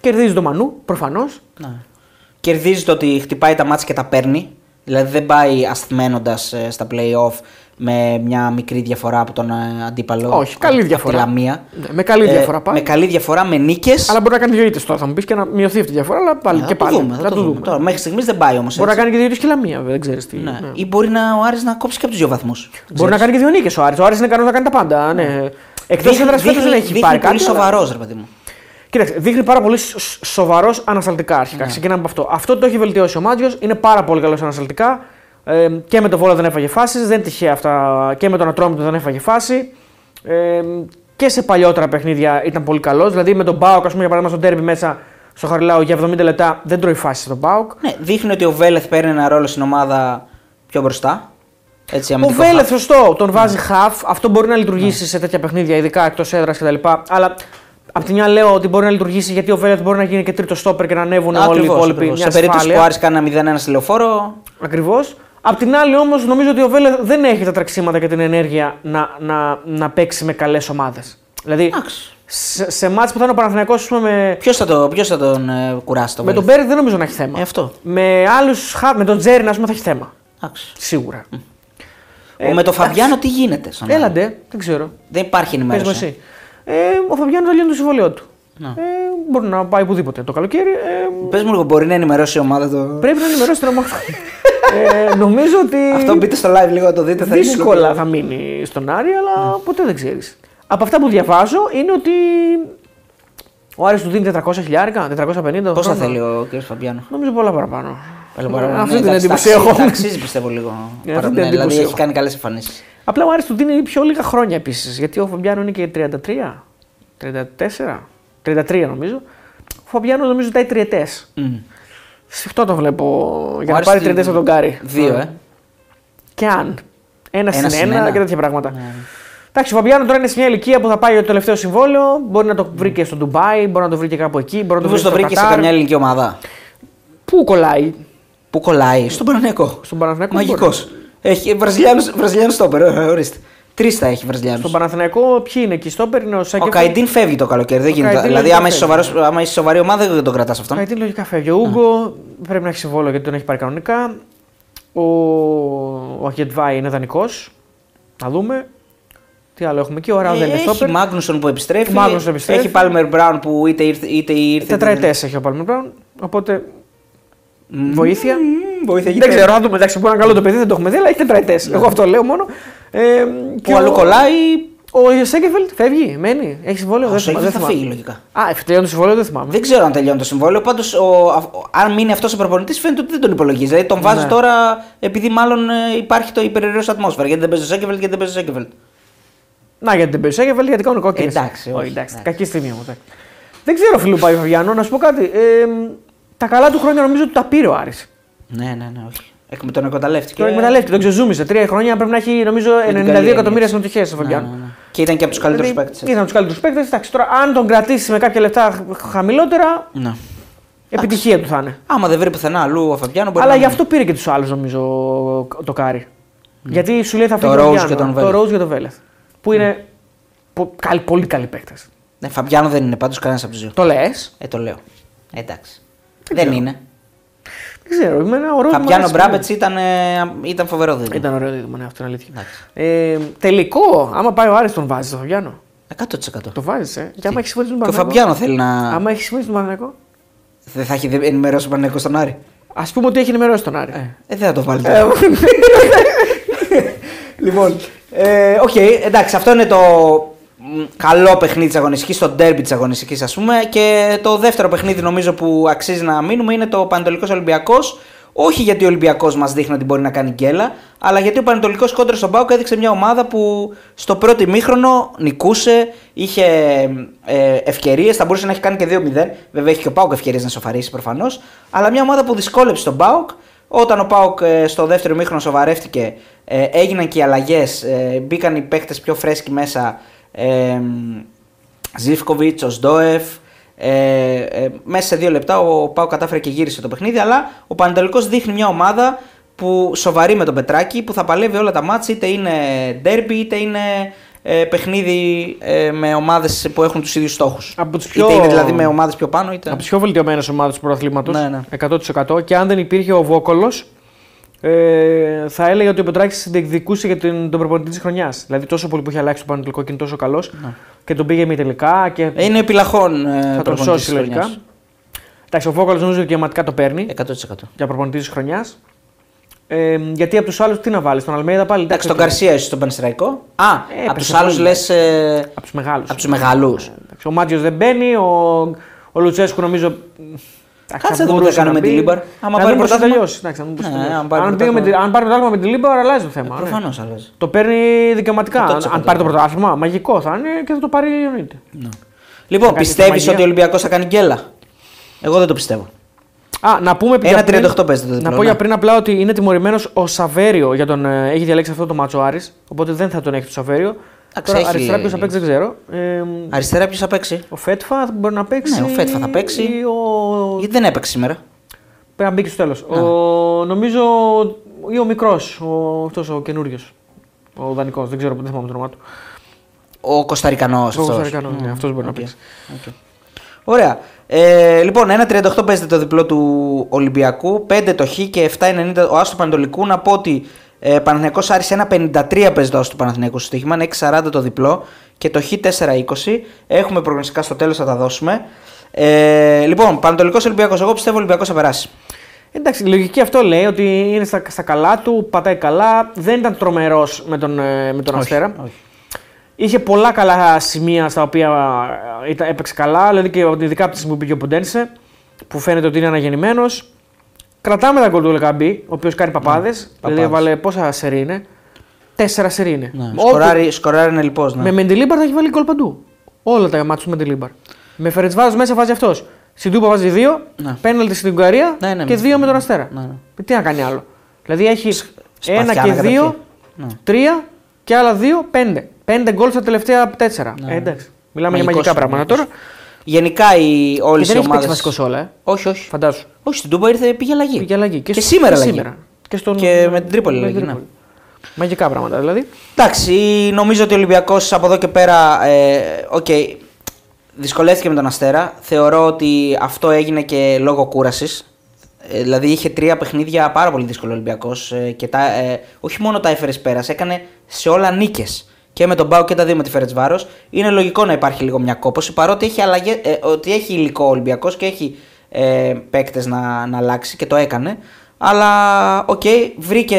Κερδίζει τον Μανού, προφανώς. Ναι. Κερδίζει το ότι χτυπάει τα μάτια και τα παίρνει. Δηλαδή δεν πάει ασθμένοντα στα play-off με μια μικρή διαφορά από τον ε, αντίπαλο. Όχι, καλή από τη διαφορά. Λαμία. Ναι, με καλή διαφορά πάει. Με καλή διαφορά, με νίκες. Αλλά μπορεί να κάνει δύο ήττες τώρα, θα μου πεις και να μειωθεί αυτή η διαφορά. Αλλά πάλι και πάλι. δούμε, θα το δούμε. Τώρα, μέχρι στιγμής δεν πάει όμως. Μπορεί να κάνει και δύο ήττες και λαμία, βέβαια, δεν ξέρεις τι. Ναι. ναι. Ή μπορεί να, ο Άρης να κόψει και από του δύο βαθμούς. Μπορεί να κάνει και δύο νίκες ο Άρης. Ο Άρης είναι ικανός να κάνει τα πάντα. Ναι. Εκτός έδρας φέτος δεν έχει πάρει κάτι. πολύ αλλά- σοβαρός, ρε παιδί μου. Κοίταξε, δείχνει πάρα πολύ σοβαρός ανασταλτικά αρχικά. Ναι. Ξεκινάμε από αυτό. Αυτό το έχει βελτιώσει ο Μάτζιος. Είναι πάρα πολύ καλός ανασταλτικά. Ε, και με το βόλο δεν έφαγε φάσεις. Δεν είναι τυχαία αυτά. Και με τον Ατρόμητο δεν έφαγε φάση. Ε, και σε παλιότερα παιχνίδια ήταν πολύ καλός. Δηλαδή με τον Μπάουκ, ας πούμε, για παράδειγμα, στο τέρμι μέσα στο Χαριλάου για 70 λεπτά δεν τρώει φάση στον Μπάουκ. Ναι, δείχνει ότι ο Βέλεθ παίρνει ένα ρόλο στην ομάδα πιο μπροστά. Έτσι, Ο αμυντικός Βέλεθ, half. σωστό, τον βάζει half. Αυτό μπορεί να λειτουργήσει σε τέτοια παιχνίδια, ειδικά εκτός έδρας κτλ. Αλλά απ' τη μια λέω ότι μπορεί να λειτουργήσει γιατί ο Βέλεθ μπορεί να γίνει και τρίτο στόπερ και να ανέβουν όλοι οι Ακριβώς, υπόλοιποι. ακριβώς. Μια Σε περίπτωση που ο ασφάλεια. Άρης κάνει ένα 0-1 στη λεωφόρο, Ακριβώς. Απ' την άλλη όμως νομίζω ότι ο Βέλεθ δεν έχει τα τρεξίματα και την ενέργεια να, να, να παίξει με καλές ομάδες. Δηλαδή εντάξει. σε, σε μάτς που θα είναι ο Παναθηναϊκός ας πούμε, με, Ποιος θα, το, ποιος θα τον ε, κουράσει το με τον Βέλεθ. Μπέρι δεν νομίζω να έχει θέμα. Ε, αυτό. Με άλλους, με τον Τζέριν, ας πούμε, θα έχει θέμα. Εντάξει. Σίγουρα. Ο με τον Φαβιάνο τι γίνεται. Στον Άρη; Έλαντε, δεν ξέρω. Δεν υπάρχει Πες μου ενημέρωση. Εσύ. Ε, ο Φαβιάνο θα λύνει το συμβόλαιό του. Να. Ε, μπορεί να πάει οπουδήποτε το καλοκαίρι. Ε, Πες μου λίγο, μπορεί να ενημερώσει η ομάδα το. πρέπει να ενημερώσει την ομάδα. ε, νομίζω ότι Αυτό μπείτε στο live λίγο να το δείτε. Θα είναι δύσκολα θα μείνει στον Άρη, αλλά ποτέ δεν ξέρεις. Από αυτά που διαβάζω είναι ότι ο Άρης του δίνει 400 χιλιάρικα, 450. Πώ θα θέλει ο κ. Φαμπιάνο; Νομίζω πολλά παραπάνω. Πάλι παραπάνω. Αυτή Ναι, την εντάξει, εντύπωση τ' αξίζει- έχω. Τ' αξίζει πιστεύω λίγο. Ναι, Παρα- αυτή την ναι, δηλαδή εντύπωση έχει έχω. κάνει καλές εμφανίσεις. Απλά ο Άρης του δίνει πιο λίγα χρόνια επίσης. Γιατί ο Φαμπιάνο είναι και 33, 34, 33 νομίζω. Ο Φαμπιάνο νομίζω ζητάει τριετές. Σφιχτό το βλέπω για να Άρης πάρει τι- τριετές από τον Κάρι. Δύο, ε. Και αν. Ένα Ένα συν συν ένα ένα. και τέτοια πράγματα. Ναι. Εντάξει, ο Φαμπιάνο τώρα είναι σε μια ηλικία που θα πάει το τελευταίο συμβόλαιο. Μπορεί να το βρει και στο Ντουμπάι, μπορεί να το βρει και κάπου εκεί. Μπορεί να το Μήπως βρει το στο βρήκε σε Κατάρ. καμιά ελληνική ομάδα. Πού κολλάει, Πού κολλάει, στον Παναθηναϊκό. στον Παναθηναϊκό. Μαγικός. Μπορεί. Έχει Βραζιλιάνο στόπερ, ε, ορίστε. Τρεις θα έχει Βραζιλιάνους. Στον Παναθηναϊκό, ποιοι είναι εκεί, Στόπερ είναι ο Ο Σένκεφελντ. Γεντβάι φεύγει το καλοκαίρι. Δεν Ο γίνεται. Γεντβάι Δηλαδή, λογικά άμα είσαι, φεύγει. σοβαρός, άμα είσαι σοβαρή ομάδα, δεν τον κρατάς αυτόν. Καϊτίν λογικά φεύγει. Ο Ούγκο πρέπει να έχει συμβόλαιο γιατί τον έχει πάρει κανονικά. Ο, ο Γεντβάι είναι δανεικός. Να δούμε. Τι άλλο έχουμε εκεί. Ο Ράου δεν είναι έχει Στόπερ. Μάγκνουσον που επιστρέφει. Ο Μάγκνουσον επιστρέφει. Έχει Πάλμερ Μπράουν που είτε ήρθε. Είτε ήρθε Τετραετές έχει ο Πάλμερ Μπράουν. Οπότε Μμμ, βοήθεια. Βοήθεια δεν ξέρω, θα δούμε. Εντάξει, μπορεί να είναι καλό το παιδί, δεν το έχουμε δει, αλλά έχει τετραετέ. Εγώ αυτό λέω μόνο. Ε, και Που αλλού κολλάει. Ο Σέγκεφελτ φεύγει, μένει. Έχεις συμβόλαιο. Ο δεν θυμάμαι, Σέγκεφελτ δεν θα θυμάμαι. φύγει λογικά. Α, ευτελειώνει το συμβόλαιο, δεν θυμάμαι. Δεν ξέρω αν τελειώνει το συμβόλαιο. Πάντως, αν μείνει αυτός ο προπονητής, φαίνεται ότι δεν τον υπολογίζει. Δηλαδή, τον βάζεις Ναι. τώρα επειδή μάλλον ε, υπάρχει το υπερηρέω ατμόσφαιρα. Γιατί δεν παίζει ο Σέκεβελτ και δεν παίζει ο Σέκεβελτ. Να για την Μπεσέγεβελ γιατί κάνουν κόκκινες. Εντάξει, όχι, εντάξει. εντάξει. Κακή στιγμή όμως. Δεν ξέρω, φίλου Παϊ Φαβιάνο, να σου πω κάτι. Ε, τα καλά του χρόνια νομίζω ότι τα πήρε ο Άρης. Ναι, ναι, ναι, όχι. Εκ- τον εκμεταλλεύτηκε. Τον εκμεταλλεύτηκε, τον ξεζούμισε. Τρία χρόνια πρέπει να έχει νομίζω Με την 92 καλή εκατομμύρια έννοια. συμμετοχέ ο Ναι, Φαβιάνο. ναι, ναι. Και ήταν και από τους καλύτερους Δηλαδή, παίκτες. Ήταν από τους καλύτερους παίκτες. Εντάξει, τώρα αν τον κρατήσει με κάποια λεφτά χαμηλότερα, Ναι. επιτυχία του θα είναι. Άμα δεν βρει πουθενά αλλού ο Φαμπιάνο μπορεί Αλλά να γι' μείνει. αυτό πήρε και τους άλλους νομίζω το Κάρι. Γιατί σου λέει θα Το φύγει Rose Φαβιάνο, και τον Το Βέλεθ. Ρόζ και τον Βέλεθ. Που είναι πο- καλ- πολύ καλοί παίκτες. Ναι, Φαμπιάνο δεν είναι πάντως κανένας από τους δύο. Το λες; Ε, το λέω. Ε, εντάξει. Δεν είναι. Δεν ξέρω. Εμένα ο Ρόζ. μου Φαμπιάνο αρέσει Μπράμπετ ήταν, ε, ήταν φοβερό πολύ. δίδυμο. Ήταν ωραίο δίδυμο, ναι, αυτό είναι αλήθεια. Εντάξει. Ε, τελικό, άμα πάει ο Άρης τον βάζεις τον Φαβιάνο. 100%. Το βάζεις, ε. Και άμα έχεις συμφωνήσει με Και ο τον Παναθηναϊκό. Φαμπιάνο θέλει να. Άμα έχεις συμφωνήσει με τον Παναθηναϊκό. Δεν θα έχει δε- ενημερώσει ο Παναγικό στον Άρη. Α πούμε ότι έχει ενημερώσει τον Άρη. Ε, δεν θα το βάλει. Ε, τώρα. [laughs] λοιπόν, ε, οκ, εντάξει, αυτό είναι το μ, καλό παιχνίδι της αγωνιστικής, το ντέρμπι της αγωνιστικής, ας πούμε. Και το δεύτερο παιχνίδι, νομίζω που αξίζει να μείνουμε, είναι το Παναιτωλικός Ολυμπιακός. Όχι γιατί ο Ολυμπιακός μας δείχνει ότι μπορεί να κάνει γκέλα, αλλά γιατί ο Παναιτωλικός κόντρα στον ΠΑΟΚ έδειξε μια ομάδα που στο πρώτο ημίχρονο νικούσε, είχε ε, ευκαιρίες, θα μπορούσε να έχει κάνει και 2-0. Βέβαια έχει και ο ΠΑΟΚ ευκαιρίες να ισοφαρίσει προφανώς. Αλλά μια ομάδα που δυσκόλεψε τον ΠΑΟΚ. Όταν ο Πάουκ ε, στο δεύτερο ημίχρονο σοβαρεύτηκε, ε, έγιναν και οι αλλαγές, ε, μπήκαν οι παίχτε πιο φρέσκοι μέσα. Ε, Ζήφκοβιτς, ο Σντόεφ. Ε, ε, μέσα σε δύο λεπτά ο Πάο κατάφερε και γύρισε το παιχνίδι. Αλλά ο Πανετολικός δείχνει μια ομάδα που σοβαρή με τον Πετράκη, που θα παλεύει όλα τα μάτς, είτε είναι ντέρμπι, είτε είναι ε, παιχνίδι ε, με ομάδες που έχουν τους ίδιους στόχους. Από τους πιο- Είτε είναι δηλαδή με ομάδες πιο πάνω, είτε. Από τι πιο βελτιωμένες ομάδες του πρωταθλήματος. Ναι, ναι. 100%. Και αν δεν υπήρχε ο Βόκολος, ε, θα έλεγα ότι ο Πετράκης διεκδικούσε για τον, τον προπονητή της χρονιάς. Δηλαδή τόσο πολύ που έχει αλλάξει το Πανετολικό και είναι τόσο καλός. Και τον πήγε με τελικά και Ε, Είναι επιλαχών ε, θα τον προπονητής σώσει της λογικά. χρονιάς. Εντάξει, ο Βόκολο νομίζω δικαιωματικά το παίρνει 100%. για προπονητή της χρονιάς. Ε, γιατί από τους άλλους τι να βάλεις, τον Αλμέιδα πάλι. Εντάξει, τον οκ. Γκαρσία ίσω στον Πανεσαιραϊκό. Α, από έπεσε τους άλλους πολύ. λες. Ε, Από τους μεγάλους. από τους μεγαλούς. Ο Μάτιο δεν μπαίνει, ο, ο Λουτσέσκου νομίζω. Εντάξει, Κάτσε θα να δούμε τι μπορούσε θα κάνει να με τη μπει. Λίμπαρ. Άμα Να πάρει δούμε πώς θα πρωτάθλημα. τελειώσει. Εντάξει, να δούμε πώς θα Ναι, τελειώσει. αν πάρει αν, πήγε με πρωτάθλημα. τη- αν πάρει πρωτάθλημα με τη Λίμπαρ, αλλάζει το θέμα. ναι. Προφανώς αλλάζει. Το παίρνει δικαιωματικά. Αν, 100%. αν πάρει το πρωτάθλημα, μαγικό θα είναι και θα το πάρει εννοείται. Λοιπόν, κάνει πιστεύεις μαγεία. ότι ο Ολυμπιακός θα κάνει γκέλα; Εγώ δεν το πιστεύω. Α, να πούμε Ένα για πριν- 38 παίζεται το διπλό, Να πω ναι. για πριν απλά ότι είναι τιμωρημένος ο Σαβέριο για τον. ε, έχει διαλέξει αυτό το μάτσο Άρης, οπότε δεν θα τον έχει το Σαβέριο. Εντάξει, Τώρα έχει- αριστερά ποιος θα παίξει δεν ξέρω. Ε, Αριστερά ποιος θα παίξει; ο Φέτφα μπορεί να παίξει. Ναι, ο Φέτφα θα παίξει. Ή ο... Γιατί δεν έπαιξε σήμερα. Πρέπει να μπει και στο τέλος. Ναι. Ο... Νομίζω. ή ο μικρός, ο... αυτός ο καινούριος. Ο δανεικός, δεν ξέρω, δεν θυμάμαι το όνομά του. Ο Κωνσταντινό. Ο Κωνσταντινός, ναι, αυτός μπορεί να Οκ, παίξει. οκ. Ωραία. Ε, λοιπόν, 1-38 παίζεται το διπλό του Ολυμπιακού, 5 το Χ και 7-90 ο Άστο Παναιτωλικού. Να πω ότι ε, Παναθηναϊκός Άρης 1-53 παίζει το Άστο του Παναθηναϊκού στο στοίχημα, είναι 6-40 το διπλό και το Χ 4-20. Έχουμε προγνωστικά στο τέλος, θα τα δώσουμε. Ε, λοιπόν, Πανετολικό Ολυμπιακός. Εγώ πιστεύω Ολυμπιακός θα περάσει. Εντάξει, η λογική αυτό λέει ότι είναι στα, στα καλά του, πατάει καλά. Δεν ήταν τρομερός με τον, ε, με τον Αστέρα. Όχι. Είχε πολλά καλά σημεία στα οποία ε, ήταν, έπαιξε καλά, δηλαδή και ειδικά από τη στιγμή που πήγε ο Ποντένσε, που φαίνεται ότι είναι αναγεννημένος. Κρατάμε τα γκολ του Λεκαμπή, ο οποίος κάνει παπάδες. δηλαδή παπάδες. έβαλε πόσα σερή είναι. Τέσσερα σερή είναι. Ναι. Όπου- Σκοράρει, σκοράρει είναι λοιπόν. Ναι. Με Μεντιλίμπαρ θα έχει βάλει γκολ παντού. Όλα τα μάτια του Μεντιλίμπαρ. Με Φερετσβάζ μέσα βάζει αυτός. Στην Τούπα βάζει δύο, Ναι. πέναλτι στην Ουγγαρία Ναι, ναι, και με- δύο με τον Αστέρα. Ναι, ναι. Τι να κάνει άλλο. Δηλαδή έχει σπαθιά ένα να και καταπιεί. δύο, Ναι. τρία και άλλα δύο, πέντε. Πέντε γκολ στα τελευταία τέσσερα. Ναι. Ε, εντάξει. Μιλάμε για Μαγικός, μαγικά πράγματα μαγικός. τώρα. Γενικά οι, όλες Και οι δεν έχεις παίξει ομάδες. βασικό σε όλα. Ε. Όχι, όχι. Φαντάσου. Όχι, στην Τούμπα ήρθε, πήγε αλλαγή. Πήγε αλλαγή. Και, στο- σήμερα και αλλαγή. σήμερα. Και, στον... Και με την Τρίπολη με αλλαγή, την ναι. Τρίπολη. Μαγικά πράγματα δηλαδή. Εντάξει, νομίζω ότι ο Ολυμπιακός από εδώ και πέρα. Ε, οκ, δυσκολεύτηκε με τον Αστέρα. Θεωρώ ότι αυτό έγινε και λόγω κούρασης. Ε, δηλαδή είχε τρία παιχνίδια πάρα πολύ δύσκολο ο Ολυμπιακός. Ε, και τα, ε, όχι μόνο τα έφερες πέρας, έκανε σε όλα νίκες. Και με τον ΠΑΟΚ και τα δύο με τη Φερεντσβάρος. Είναι λογικό να υπάρχει λίγο μια κόπωση παρότι έχει, αλλαγές, ε, ότι έχει υλικό ο Ολυμπιακός και έχει ε, παίκτες να, να αλλάξει και το έκανε. Αλλά οκ, βρήκε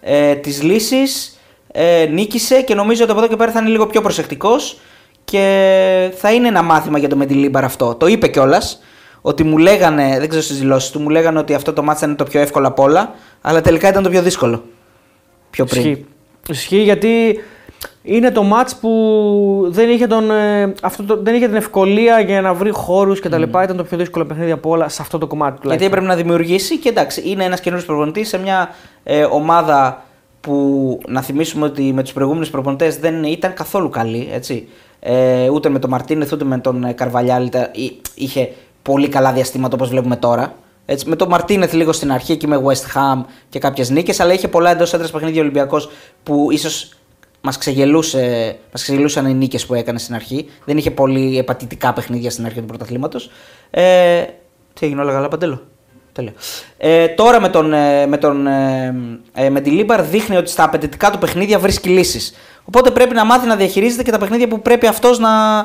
ε, τις λύσεις, ε, νίκησε και νομίζω ότι από εδώ και πέρα θα είναι λίγο πιο προσεκτικός και θα είναι ένα μάθημα για τον Μεντιλίμπαρ αυτό. Το είπε κιόλας ότι μου λέγανε, δεν ξέρω στις δηλώσεις του, μου λέγανε ότι αυτό το ματς είναι το πιο εύκολο απ' όλα, αλλά τελικά ήταν το πιο δύσκολο. Πιο πριν. Ισχύει. Ισχύει γιατί Είναι το μάτς που δεν είχε, τον, ε, αυτό το, δεν είχε την ευκολία για να βρει χώρους κτλ. Mm. Ήταν το πιο δύσκολο παιχνίδι από όλα σε αυτό το κομμάτι του. Γιατί έπρεπε να δημιουργήσει και εντάξει, είναι ένας καινούριο προπονητής σε μια ε, ομάδα που να θυμίσουμε ότι με τους προηγούμενους προπονητές δεν ήταν καθόλου καλή. Έτσι. Ε, ούτε με τον Μαρτίνεθ ούτε με τον Καρβαλιάλ είχε πολύ καλά διαστήματα όπως βλέπουμε τώρα. Έτσι, με τον Μαρτίνεθ λίγο στην αρχή και με West Ham και κάποιες νίκες, αλλά είχε πολλά εντός έδρας παιχνίδια Ολυμπιακός που ίσως μας ξεγελούσε, μας ξεγελούσαν οι νίκες που έκανε στην αρχή. Δεν είχε πολύ απαιτητικά παιχνίδια στην αρχή του πρωταθλήματος. Ε, τι έγινε, όλα καλά, παντέλο; Ε, τώρα με, τον, ε, με, τον, ε, ε, Μεντιλίμπαρ δείχνει ότι στα απαιτητικά του παιχνίδια βρίσκει λύσεις. Οπότε πρέπει να μάθει να διαχειρίζεται και τα παιχνίδια που πρέπει αυτός να,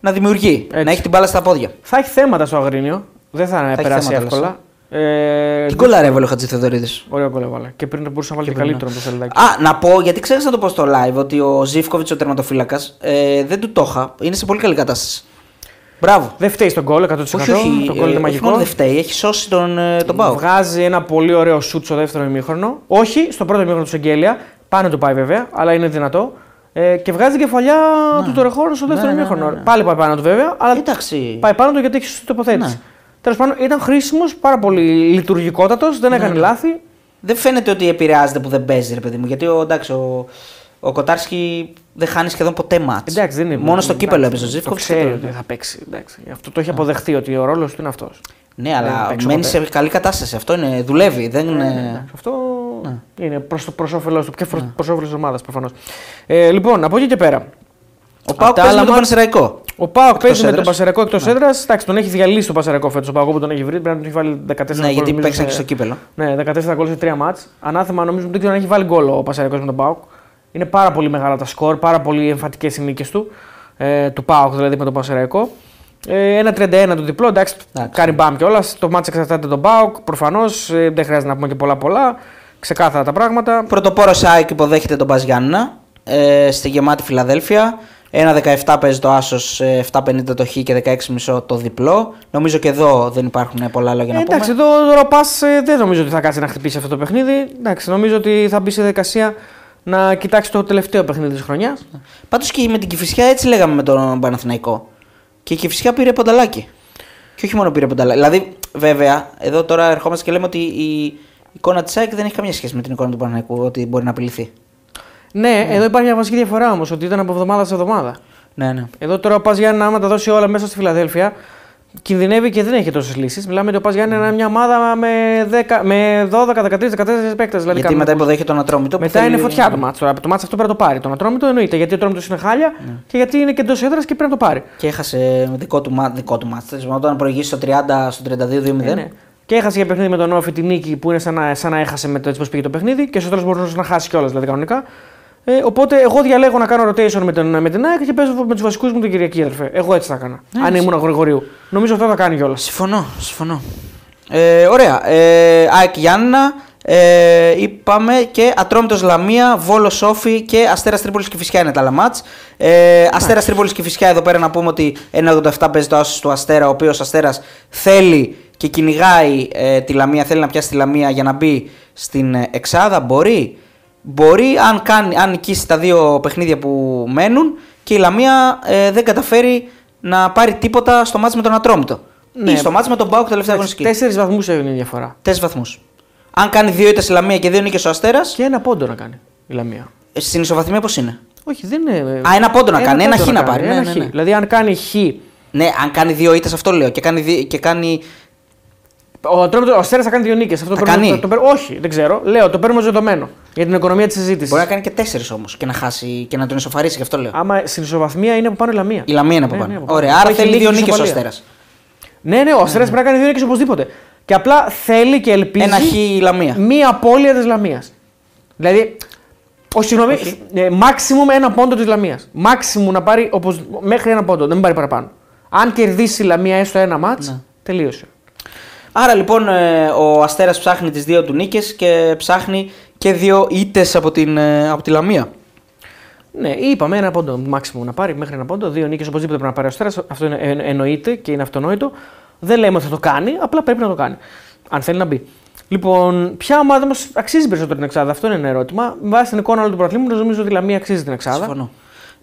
να δημιουργεί. Έτσι. Να έχει την μπάλα στα πόδια. Θα έχει θέματα στο Αγρίνιο. Δεν θα, θα περάσει εύκολα. Ε, Τι γκολ έβαλε ο Χατζηθεδωρίδη. Ωραία γκολ έβαλε. Και πριν μπορούσε να βάλει και, και καλύτερο το Σελντάκι. Α, να πω, γιατί ξέρεις να το πω στο live, ότι ο Ζήφκοβιτς, ο τερματοφύλακας, ε, δεν του το είχα. Είναι σε πολύ καλή κατάσταση. Μπράβο. Δεν φταίει στον γκολ 100%. Όχι, όχι, το γκολ είναι ε, μαγικό. Όχι, δεν φταίει, έχει σώσει τον, ε, τον Πάο. Βγάζει ένα πολύ ωραίο σουτ στο δεύτερο ημίχρονο. Όχι στο πρώτο ημίχρονο του Σεγγέλια. Πάνω του πάει βέβαια, αλλά είναι δυνατό. Ε, και βγάζει την κεφαλιά ναι. του Τωρεχώρου στο δεύτερο ναι, ναι, ημίχρονο. Ναι, ναι, Πάλι πάει πάνω του βέβαια, αλλά Εντάξει. πάει πάνω του γιατί έχει σωστή τοποθέτηση. Ναι. Τέλος πάντων, ήταν χρήσιμος, πάρα πολύ λειτουργικότατος, δεν έκανε ναι. λάθη. Δεν φαίνεται ότι επηρεάζεται που δεν παίζει, ρε παιδί μου. Γιατί ο, εντάξει, ο, ο Κοτάρσκι δεν χάνει σχεδόν ποτέ μάτς. Μόνο στο κύπελο έπαιζε ο Ζήφκο. Ξέρει ότι θα παίξει. Εντάξει. Αυτό το έχει αποδεχθεί ότι ο ρόλος του είναι αυτός. Ναι, αλλά μένει σε καλή κατάσταση. Αυτό είναι, δουλεύει. Δεν ναι, είναι... Ναι, αυτό ναι. είναι προς όφελός του και προς ναι. όφελος της ομάδας προφανώς. Ε, λοιπόν, από εκεί και πέρα. Ο ΠΑΟΚ παίζει με τον Πανσερραϊκό. Ο ΠΑΟΚ παίζει με τον Πανσερραϊκό εκτός ναι. έδρας. Εντάξει, τον έχει διαλύσει τον Πανσερραϊκό φέτος. Ο ΠΑΟΚ που τον έχει βρει πρέπει να τον έχει βάλει 14 Ναι, γιατί παίξαν και στο κύπελλο. Ναι, 14 γκολ σε 3 ματς. Ανάθεμα νομίζω ότι δεν ξέρω αν έχει βάλει γκολ ο Πανσερραϊκός με τον ΠΑΟΚ. Είναι πάρα πολύ μεγάλα τα σκορ, πάρα πολύ εμφατικές οι νίκες του. Ε, του ΠΑΟΚ δηλαδή με τον Πανσερραϊκό. Ε, ένα 31 το διπλό, εντάξει, εντάξει. κάνει μπαμ κιόλας. Το ματς εξαρτάται τον Πάοκ. Προφανώς ε, δεν χρειάζεται να πούμε και πολλά πολλά. Ξεκάθαρα τα πράγματα. Πρωτοπόρο Σάικ υποδέχεται τον Μπαζιάννα ε, στη γεμάτη Φιλαδέλφια. 1-17 παίζει το άσος, 7-50 το χ και 16,5 το διπλό. Νομίζω και εδώ δεν υπάρχουν πολλά λόγια να πούμε. Εντάξει, εδώ ο Ροπάς ε, δεν νομίζω ότι θα κάτσει να χτυπήσει αυτό το παιχνίδι. Εντάξει, νομίζω ότι θα μπει σε δικασία να κοιτάξει το τελευταίο παιχνίδι της χρονιάς. Πάντως και με την Κυφυσιά έτσι λέγαμε με τον Παναθηναϊκό. Και η Κυφυσιά πήρε πονταλάκι. Και όχι μόνο πήρε πονταλάκι. Δηλαδή, βέβαια, εδώ τώρα ερχόμαστε και λέμε ότι η εικόνα της ΑΕΚ δεν έχει καμία σχέση με την εικόνα του Παναθηναϊκού, ότι μπορεί να απειληθεί. Ναι, ναι, εδώ υπάρχει μια βασική διαφορά όμως, ότι ήταν από εβδομάδα σε εβδομάδα. Ναι, ναι. Εδώ τώρα ο Πας Γιάννη, άμα τα δώσει όλα μέσα στη Φιλαδέλφια, κινδυνεύει και δεν έχει τόσες λύσεις. Μιλάμε ότι ο Πας Γιάννη είναι μια ομάδα με, 10, με 12, 13, 14 παίκτες. Δηλαδή γιατί μετά υποδέχεται τον Ατρόμητο. Μετά θέλει... είναι φωτιά το μάτσο. Το μάτσο αυτό πρέπει να το πάρει. Τον Ατρόμητο εννοείται γιατί ο Ατρόμητος είναι χάλια ναι. και γιατί είναι και εντός έδρας και πρέπει να το πάρει. Και έχασε δικό του, δικό του μάτσο. Όταν προηγήσει στο 30, στο 32-2-0. Ε, ναι. Και έχασε για παιχνίδι με τον Όφη την νίκη που είναι σαν να, σαν να έχασε με το έτσι πώ πήγε το παιχνίδι και στο τέλο μπορούσε να χάσει κιόλας δηλαδή κανονικά. Ε, οπότε εγώ διαλέγω να κάνω rotation με, τον, με την ΑΕΚ και παίζω με τους βασικούς μου την Κυριακή, αδερφέ. Εγώ έτσι θα έκανα. Ναι, αν ήμουν Γρηγορίου. Νομίζω αυτό θα κάνει κιόλας. Συμφωνώ. συμφωνώ. Ε, ωραία. Ε, ΑΕΚ Γιάννα. Ε, είπαμε και Ατρόμητος Λαμία, Βόλος Σόφι και Αστέρας Τρίπολης και Φυσιά είναι τα λαμάτ. Ε, Αστέρας Τρίπολης και Φυσιά εδώ πέρα να πούμε ότι 1,87 παίζει το άσος του Αστέρα, ο οποίος Αστέρας θέλει και κυνηγάει ε, τη Λαμία, θέλει να πιάσει τη Λαμία για να μπει στην ε, Εξάδα. Μπορεί μπορεί αν, κάνει, αν νικήσει τα δύο παιχνίδια που μένουν και η Λαμία ε, δεν καταφέρει να πάρει τίποτα στο μάτι με τον Ατρόμητο. Ναι. Ή στο μάτι με τον Μπάουκ τελευταία αγωνιστική. Τέσσερις βαθμούς έγινε η διαφορά. Τέσσερις βαθμούς. Αν κάνει δύο ήττες η Λαμία και δύο νίκες ο Αστέρας. Και ένα πόντο να κάνει η Λαμία. Ε, στην ισοβαθμία πώς είναι; Όχι, δεν είναι. Α, ένα πόντο να κάνει, ένα χ να πάρει. Ναι, ναι, ναι. Δηλαδή, αν κάνει χ. Ναι, αν κάνει δύο ήττες, αυτό λέω. Και κάνει, και κάνει ο, ο Αστέρας θα κάνει δύο νίκες. Αυτό θα το κάνει. Το, το, όχι, δεν ξέρω. Λέω, το παίρνουμε δεδομένο για την οικονομία της συζήτησης. Μπορεί να κάνει και τέσσερις όμως και να χάσει και να τον ισοφαρίσει, γι' αυτό λέω. Άμα στην ισοβαθμία είναι από πάνω η Λαμία. Η Λαμία είναι από ναι, πάνω. Ναι, από Ωραία, άρα θέλει δύο νίκες ο Αστέρας. Ναι, ναι, ο Αστέρας πρέπει να κάνει δύο νίκες οπωσδήποτε. Και απλά θέλει και ελπίζει. Ένα χ η Λαμία. Μία απώλεια της Λαμίας. Δηλαδή, όχι, συγγνώμη, μάξιμουμ ένα πόντο της Λαμίας. Μάξιμουμ να πάρει όπως, μέχρι ένα πόντο, δεν μην πάρει παραπάνω. Αν κερδίσει η Λαμία έστω ένα μάτ, ναι. τελείωσε. Άρα λοιπόν ε, ο Αστέρας ψάχνει τις δύο του νίκες και ψάχνει και δύο ήττες από, την, ε, από τη Λαμία. Ναι, είπαμε ένα πόντο μάξιμο να πάρει μέχρι ένα πόντο. Δύο νίκες οπωσδήποτε πρέπει να πάρει ο Αστέρας. Αυτό είναι, εννοείται και είναι αυτονόητο. Δεν λέμε ότι θα το κάνει, απλά πρέπει να το κάνει. Αν θέλει να μπει. Λοιπόν, ποια ομάδα μας αξίζει περισσότερο την Εξάδα, αυτό είναι ένα ερώτημα. Με βάση την εικόνα όλου του πρωταθλήματο, νομίζω ότι η Λαμία αξίζει την Εξάδα. Συμφωνώ.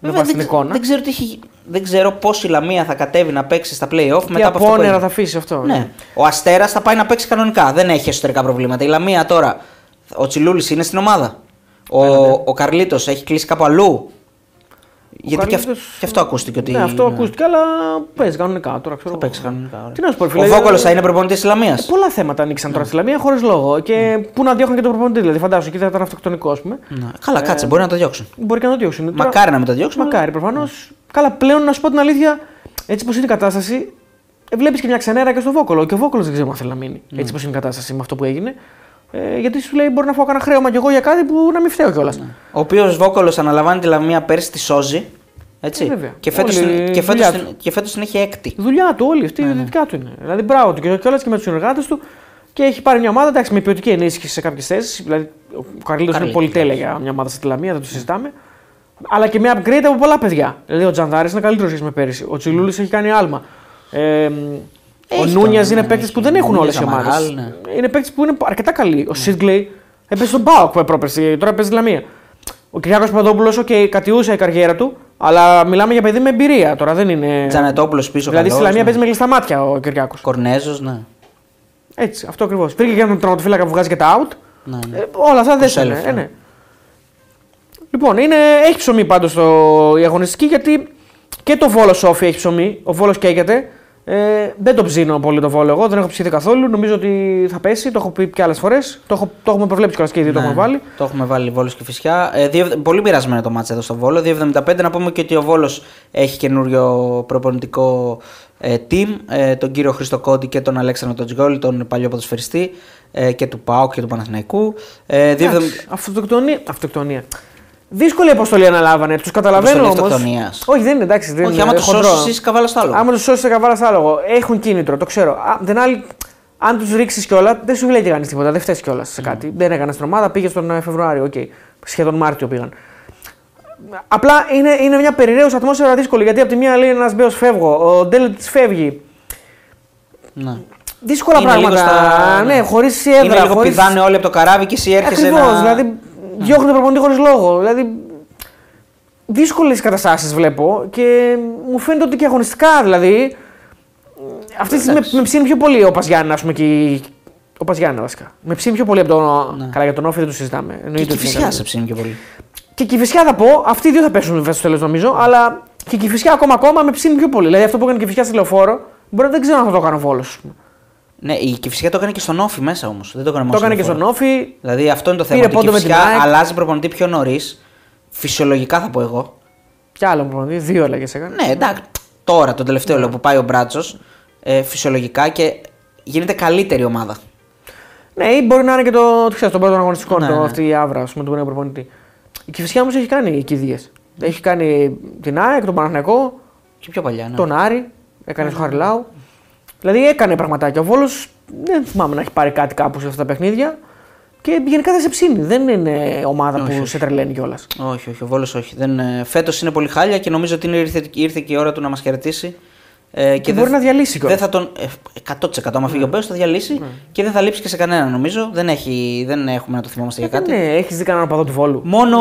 Με Βέβαια, βάση την δεν, εικόνα. δεν ξέρω, τι έχει- δεν ξέρω πώς η Λαμία θα κατέβει να παίξει στα play-off Τι μετά από αυτό που απόνερα έγινε. θα αφήσει αυτό. Ναι. Ο Αστέρας θα πάει να παίξει κανονικά. Δεν έχει εσωτερικά προβλήματα. Η Λαμία τώρα. Ο Τσιλούλης είναι στην ομάδα. Ο, ο Καρλίτος έχει κλείσει κάπου αλλού. Γιατί και, αυ- Καρλίτος- και αυτό ακούστηκε. Ότι Ναι, αυτό ναι, ακούστηκε, αλλά παίζει κανονικά τώρα. Ξέρω. Θα παίξει κανονικά. ωραία. Τι να σου πω, Ο φίλε. Βόκολο θα είναι προπονητής της Λαμία. Ε, πολλά θέματα ανοίξαν τώρα στη Λαμία χωρίς λόγο. Και πού να διώχνουν και τον προπονητή. Δηλαδή, φαντάζομαι εκεί θα ήταν αυτοκτονικό, ας πούμε. Καλά, κάτσε, μπορεί να το διώξουν. Μπορεί και να το διώξουν. Τώρα- Μακάρι να μην το διώξουν. αλλά- Μακάρι προφανώς. Καλά, πλέον να σου πω την αλήθεια, έτσι πω είναι η κατάσταση, βλέπεις και μια ξενέρα και στο Βόκολο. Και ο Βόκολος δεν ξέρει αν θέλει να μείνει. Έτσι πω είναι η κατάσταση με αυτό που έγινε. Ε, γιατί σου λέει: Μπορεί να φάω κανένα χρέωμα κι εγώ για κάτι που να μην φταίω κιόλας. Ο οποίος Βόκολο αναλαμβάνει τη Λαμία πέρσι τη σώζει. Έτσι. Ε, βέβαια. και φέτος Όλη η και φέτος δουλειά την, του. και φέτος την έχει έκτη. Η δουλειά του, όλη αυτή η Ναι, ναι. δυτικά του είναι. Δηλαδή, μπράβο του και κιόλας και με τους συνεργάτες του. Και έχει πάρει μια ομάδα εντάξει, με ποιοτική ενίσχυση σε κάποιες θέσεις. Δηλαδή, ο Καρλίδο είναι Καρλίτος, πολυτέλεια για μια ομάδα στη Λαμία, δεν το συζητάμε. Αλλά και με upgrade από πολλά παιδιά. Δηλαδή, ο Τζανδάρης είναι καλύτερος σχέση με πέρυσι. Ο Τσιλούλης έχει κάνει άλμα. Ε, ο Έχει Νούνιας τον- είναι ναι, παίκτε έχει που δεν τον έχουν όλες οι Νούνιας, ομάδες. Αμαράλ, ναι. Είναι παίκτε που είναι αρκετά καλοί. Ο Σίτγκλεϊ έπαιζε στον Πάοκ πρόπερση, τώρα παίζει στη Λαμία. Ο Κυριάκος Παπαδόπουλος, OK, κατιούσε η καριέρα του, αλλά μιλάμε για παιδί με εμπειρία τώρα, δεν είναι. Τζανετόπουλος πίσω. Δηλαδή στη καλός, Λαμία ναι. παίζει με κλειστά μάτια ο Κυριάκος. Κορνέζος, ναι. Έτσι, αυτό ακριβώς. Βρήκε και έναν τερματοφύλακα που βγάζει και τα out. ναι, ναι. Ε, όλα αυτά δεν Κουσέλεφ, είναι. Ε, ναι. ναι. Λοιπόν, είναι, έχει ψωμί πάντως η αγωνιστική γιατί και το Βόλος Σόφι έχει ψωμί. Ο Βόλος καίγεται. Ε, δεν το ψήνω πολύ το Βόλο εγώ, δεν έχω ψηθεί καθόλου. Νομίζω ότι θα πέσει. Το έχω πει και άλλες φορές. Το, έχω- το έχουμε προβλέψει κιόλας και οι δύο το Ναι, έχουμε βάλει. Το έχουμε βάλει Βόλο και Φυσιά. Ε, δύο- πολύ πειρασμένο το μάτσα εδώ στο Βόλο. 2,75 να πούμε και ότι ο Βόλος έχει καινούριο προπονητικό ε, team. Ε, τον κύριο Χρήστο Κόντι και τον Αλέξανδρο Τοτζγκόλη, τον παλιό ποδοσφαιριστή ε, και του ΠΑΟΚ και του Παναθηναϊκού. Ε, 2,70 Εντάξει, Αυτοκτονία. Αυτοκτονία. Δύσκολη αποστολή αναλάβανε. Τους καταλαβαίνω Αποστολή όμως. αυτοκτονίας. Όχι, δεν είναι εντάξει. Δεν Όχι, είναι άμα το χοντρό. σώσεις, είσαι καβάλα στο άλλο. Άμα του σώσεις καβάλα στο άλογο, έχουν κίνητρο, το ξέρω. Α, δεν άλλη, αν τους ρίξεις κιόλας, δεν σου λέει και κανείς τίποτα. Δεν φταίεις κιόλας σε κάτι. Δεν έκανες την ομάδα, πήγες τον ε, Φεβρουάριο, οκ. Σχεδόν Μάρτιο πήγαν. Απλά είναι, είναι μια περιραίωση ατμόσφαιρα δύσκολη γιατί από τη μία λέει ένας Μπέο φεύγω, ο Ντέλετ φεύγει. Ναι. Δύσκολα Είναι λίγο πράγματα. στα- Ναι, ναι. χωρί Είναι έδρα. λίγο χωρίς... πηδάνε όλοι από το καράβι και εσύ έρχεσαι Ακριβώς. να. Δηλαδή, διώχνουν προπονητή χωρί λόγο. Δηλαδή, δύσκολες καταστάσεις βλέπω και μου φαίνεται ότι και αγωνιστικά δηλαδή. Αυτή τη στιγμή με, με ψήνει πιο πολύ ο Παζιάννα, ας πούμε. Και... η- Ο Παζιάννα βασικά. Με ψήνει πιο πολύ από τον. Ναι. Καλά, για τον Όφη δεν το συζητάμε. Και Εννοείται η ότι είναι φυσιά καλό. σε ψήνει πιο πολύ. Και η Κηφισιά θα πω, αυτοί οι δύο θα πέσουν βέβαια στο τέλος νομίζω, αλλά και η Κηφισιά ακόμα ακόμα με ψήνει πιο πολύ. Δηλαδή αυτό που έκανε η Κηφισιά στη λεωφόρο, μπορεί να δεν ξέρω αν θα το έκανε ο Βόλο. Ναι, η Κυφυσιά το έκανε και στον Όφη μέσα όμως. Δεν το έκανε μόνο Το έκανε και στον στον Όφη. Δηλαδή αυτό είναι το θέμα. Πήρε Ότι η πόντο με την Κυφσιά ΑΕΚ. αλλάζει προπονητή πιο νωρίς. Φυσιολογικά θα πω εγώ. Κι άλλο προπονητή, δύο έλεγε έκανε. Ναι, εντάξει. Τώρα, τον τελευταίο λέω που πάει ο Μπράτσος. Ε, φυσιολογικά και γίνεται καλύτερη ομάδα. Ναι, ή μπορεί να είναι και το, το ξέρεις, τον πρώτο αγωνιστικό, Ναι, το, ναι. αυτή η άβρα ας πούμε, του νέου προπονητή. Η Κυφυσιά όμως έχει κάνει κηδείες. Έχει κάνει την ΑΕΚ, τον Παναθηναϊκό, Και πιο παλιά, ναι. τον Άρη, έκανε στο Χαριλάου. Δηλαδή έκανε πραγματάκια. Ο Βόλος δεν θυμάμαι να έχει πάρει κάτι κάπου σε αυτά τα παιχνίδια. Και γενικά δεν σε ψήνει. Δεν είναι ομάδα Όχι, που όχι. σε τρελαίνει κιόλας. Όχι, όχι, ο Βόλος όχι. Δεν, ε, φέτος είναι πολύ χάλια και νομίζω ότι είναι, ήρθε, ήρθε και η ώρα του να μας χαιρετήσει. Ε, Και, μπορεί δεν- να διαλύσει κιόλας. Δεν θα τον. ε, 100% άμα φύγει ο Μπέος θα διαλύσει και δεν θα λείψει και σε κανέναν νομίζω. Δεν, έχει, δεν έχουμε να το θυμόμαστε για κάτι. Ναι, έχεις δει κανέναν παδό του Βόλου. Μόνο,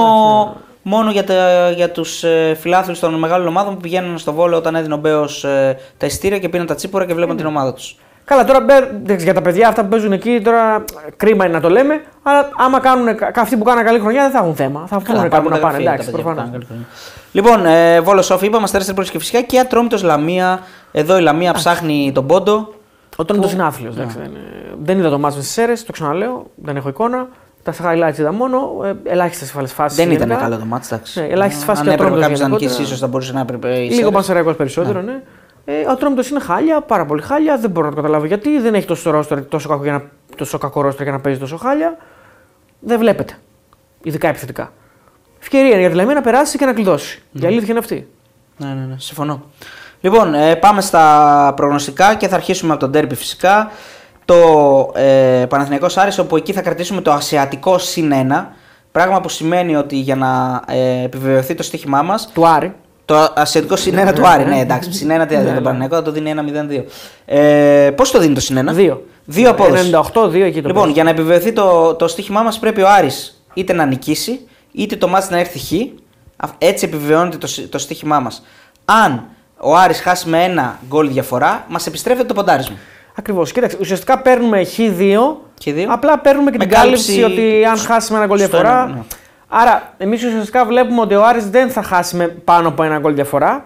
μόνο για, τα, για τους ε, φιλάθλους των μεγάλων ομάδων που πηγαίνουν στο Βόλο όταν έδινε ο Μπέος ε, τα ειστήρια και πίναν τα τσίπορα και βλέπαν την ομάδα τους. Καλά, τώρα μπε- εντάξει, για τα παιδιά αυτά που παίζουν εκεί, τώρα κρίμα είναι να το λέμε. Αλλά άμα κάνουν, κα- αυτοί που κάνουν καλή χρονιά δεν θα έχουν θέμα. Θα βγουν κάπου να πάνε. Εντάξει, προφανώς. Λοιπόν, ε, Βόλος Σόφι, είπαμε Αστέρα Τρίπολης και φυσικά και Ατρόμητος Λαμία. Εδώ η Λαμία ψάχνει τον πόντο. Ο Τόνιτο είναι άθλιο. Δεν, είναι- δεν είδα το μάτι με στι αίρε, το ξαναλέω, δεν έχω εικόνα. Τα highlights είδα μόνο. Ε, Ελάχιστες ασφαλές φάσεις. Δεν ήταν καλό το μάτι, εντάξει. Ναι, ελάχιστες φάσεις Αν και ο έπρεπε Ατρόμητος κάποιος να γενικότερα. νικήσει, ίσως θα μπορούσε να έπρεπε. οι Λίγο Σέρες. πανσεραϊκό περισσότερο, ναι. Ε, ο Ατρόμητο είναι χάλια, πάρα πολύ χάλια. Δεν μπορώ να το καταλάβω γιατί. Δεν έχει τόσο, ρόστρο, τόσο, κακό, για να, τόσο κακό ρόστρο για να παίζει τόσο χάλια. Δεν βλέπετε. Ειδικά επιθετικά. Ευκαιρία είναι για τη Λαμία να περάσει και να κλειδώσει. Η αλήθεια είναι αυτή. Ναι, ναι, ναι, συμφωνώ. Λοιπόν, ε, πάμε στα προγνωστικά και θα αρχίσουμε από τον τέρπι φυσικά. Το ε, Παναθηναϊκός Άρης, όπου εκεί θα κρατήσουμε το ασιατικό συν 1. Πράγμα που σημαίνει ότι για να ε, επιβεβαιωθεί το στοίχημά μας, Του Άρη. το ασιατικό συν 1 του Άρη. Ναι, εντάξει, συν 1 τι θα δίνει τον Παναθηναϊκό, θα το δίνει 1-0-2. Ε, Πώς το δίνει το συν 1? Δύο. Δύο απόδοση. 98-2 εκεί το Λοιπόν, παίζει. για να επιβεβαιωθεί το, το στοίχημά μας, πρέπει ο Άρης είτε να νικήσει, είτε το μάτς να έρθει χ, Α- Έτσι επιβεβαιώνεται το, συ- το στοίχημά μας. Αν ο Άρης χάσει με ένα γκολ διαφορά, μας επιστρέφεται το ποντάρισμα. Ακριβώς. Κοίταξε, ουσιαστικά παίρνουμε χ2. Χ2. Απλά παίρνουμε και Με την κάλυψη κάλυψη ότι αν χάσει με ένα γκολ στο διαφορά. ένα, ναι. Άρα, εμείς ουσιαστικά βλέπουμε ότι ο Άρης δεν θα χάσει με πάνω από ένα γκολ διαφορά.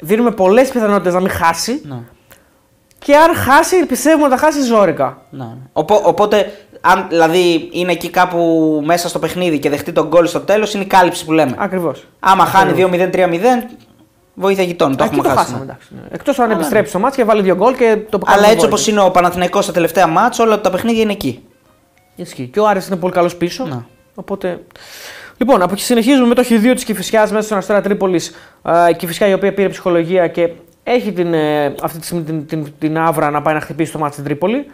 Δίνουμε πολλές πιθανότητες να μην χάσει. Ναι. Και αν χάσει, πιστεύουμε ότι θα χάσει ζώρικα. Ναι. Οπό- οπότε, αν δηλαδή είναι εκεί κάπου μέσα στο παιχνίδι και δεχτεί τον γκολ στο τέλος, είναι η κάλυψη που λέμε. Ακριβώς. Άμα χάνει 2-0-3-0, βοήθεια γειτόνι. Το Εκεί έχουμε το χάσει. χάσαμε. ναι. εντάξει, ναι. Εκτός αν επιστρέψει στο μάτς και βάλει δύο γκολ και το Αλλά κάνουμε έτσι όπως βόλτα. είναι ο Παναθηναϊκός στα τελευταία μάτς, όλα τα παιχνίδια είναι εκεί. Ισχύει. Και ο Άρης είναι πολύ καλός πίσω. Ναι. Οπότε. Λοιπόν, από εκεί συνεχίζουμε με το χ2 της Κυφυσιάς μέσα στον Αστέρα Τρίπολης. Η Κυφυσιά η οποία πήρε ψυχολογία και έχει την, ε, αυτή τη στιγμή την, την, την άβρα να πάει να χτυπήσει το μάτι στην Τρίπολη.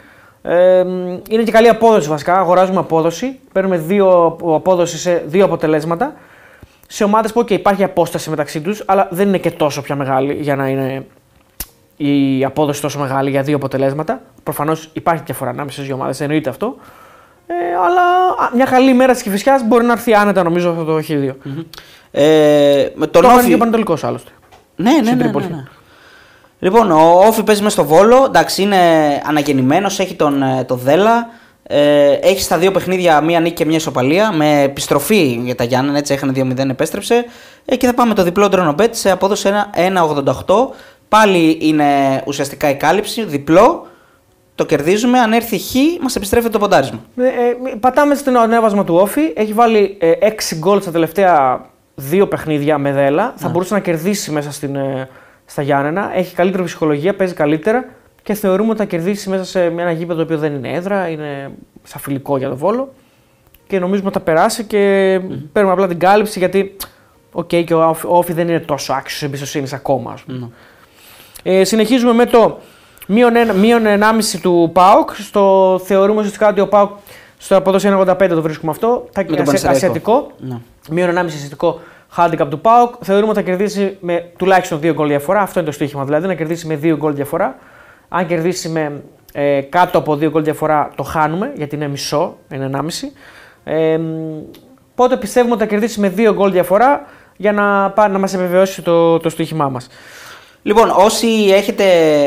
Ε, μ, είναι και καλή απόδοση βασικά. Αγοράζουμε απόδοση. Παίρνουμε δύο απόδοση σε δύο αποτελέσματα. Σε ομάδες που okay, υπάρχει απόσταση μεταξύ τους, αλλά δεν είναι και τόσο πια μεγάλη για να είναι η απόδοση τόσο μεγάλη για δύο αποτελέσματα. Προφανώς υπάρχει διαφορά ανάμεσα στις δύο ομάδες, εννοείται αυτό. Ε, αλλά α, μια καλή μέρα της Κυφυσιάς μπορεί να έρθει άνετα νομίζω αυτό το Χ2. Ε, με τον Το έκανε Όφη... και ο Πανατολικό άλλωστε. Ναι, ναι, στην ναι, ναι, Τρίπολη. ναι. Λοιπόν, ο Όφη παίζει μες στο Βόλο. Εντάξει, είναι αναγεννημένος, έχει τον, ε, το Δέλα. Ε, έχεις στα δύο παιχνίδια μία νίκη και μία ισοπαλία. Με επιστροφή για τα Γιάννενα, έτσι έχανε 2-0, επέστρεψε. Ε, και θα πάμε το διπλό τρονοπέτ σε απόδοση 1,88. Πάλι είναι ουσιαστικά η κάλυψη, διπλό. Το κερδίζουμε. Αν έρθει χ, μας επιστρέφει το ποντάρισμα. Ε, ε, πατάμε στο ανέβασμα του ΟΦΗ. Έχει βάλει ε, 6 γκολ στα τελευταία δύο παιχνίδια με Δέλλα. Θα μπορούσε να κερδίσει μέσα στην, ε, στα Γιάννενα. Έχει καλύτερη ψυχολογία, παίζει καλύτερα και θεωρούμε ότι θα κερδίσει μέσα σε ένα γήπεδο το οποίο δεν είναι έδρα, είναι σαν φιλικό για το Βόλο. Και νομίζουμε ότι θα περάσει και παίρνουμε απλά την κάλυψη γιατί οκ, και ο ΟΦΗ- ο ΟΦΗ δεν είναι τόσο άξιος εμπιστοσύνης ακόμα. Ας πούμε. Ε, συνεχίζουμε με το μείον, ένα, μείον 1,5 του ΠΑΟΚ. Στο, θεωρούμε ουσιαστικά ότι ο ΠΑΟΚ στο απόδοση 1,85 το βρίσκουμε αυτό. Θα, τον ασια- Πανσεραϊκό. ασιατικό. Ναι. Μείον 1,5 ασιατικό handicap του ΠΑΟΚ. Θεωρούμε ότι θα κερδίσει με τουλάχιστον 2 γκολ διαφορά. Αυτό είναι το στοίχημα δηλαδή, να κερδίσει με 2 γκολ διαφορά. Αν κερδίσει με ε, κάτω από 2 γκολ διαφορά, το χάνουμε γιατί είναι μισό, είναι 1,5. Ε, μ, Οπότε πιστεύουμε ότι θα κερδίσει με 2 γκολ διαφορά για να, πά- να μας επιβεβαιώσει το, το στοίχημά μας. Λοιπόν, όσοι έχετε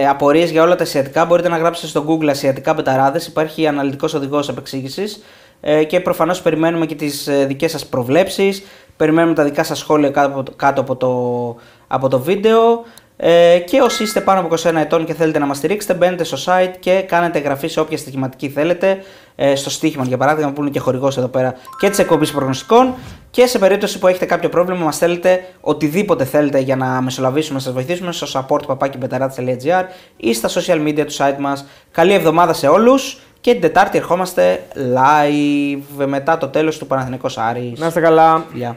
απορίες για όλα τα ασιατικά, μπορείτε να γράψετε στο Google Ασιατικά Μπεταράδε. Υπάρχει αναλυτικός οδηγός επεξήγησης ε, και προφανώς περιμένουμε και τις δικές σας προβλέψεις. Περιμένουμε τα δικά σας σχόλια κάτω από το, κάτω από το, από το βίντεο. Ε, και όσοι είστε πάνω από 21 ετών και θέλετε να μας στηρίξετε, μπαίνετε στο site και κάνετε εγγραφή σε όποια στοιχηματική θέλετε. Ε, στο στοίχημα, για παράδειγμα, που είναι και χορηγός εδώ πέρα και της εκπομπής προγνωστικών. Και σε περίπτωση που έχετε κάποιο πρόβλημα, μας στέλνετε οτιδήποτε θέλετε για να μεσολαβήσουμε, να σας βοηθήσουμε στο support.papakibetaradas.gr ή στα social media του site μας. Καλή εβδομάδα σε όλους και την Τετάρτη ερχόμαστε live μετά το τέλος του Παναθηναϊκός Άρης. Να είστε καλά. Φιλιά.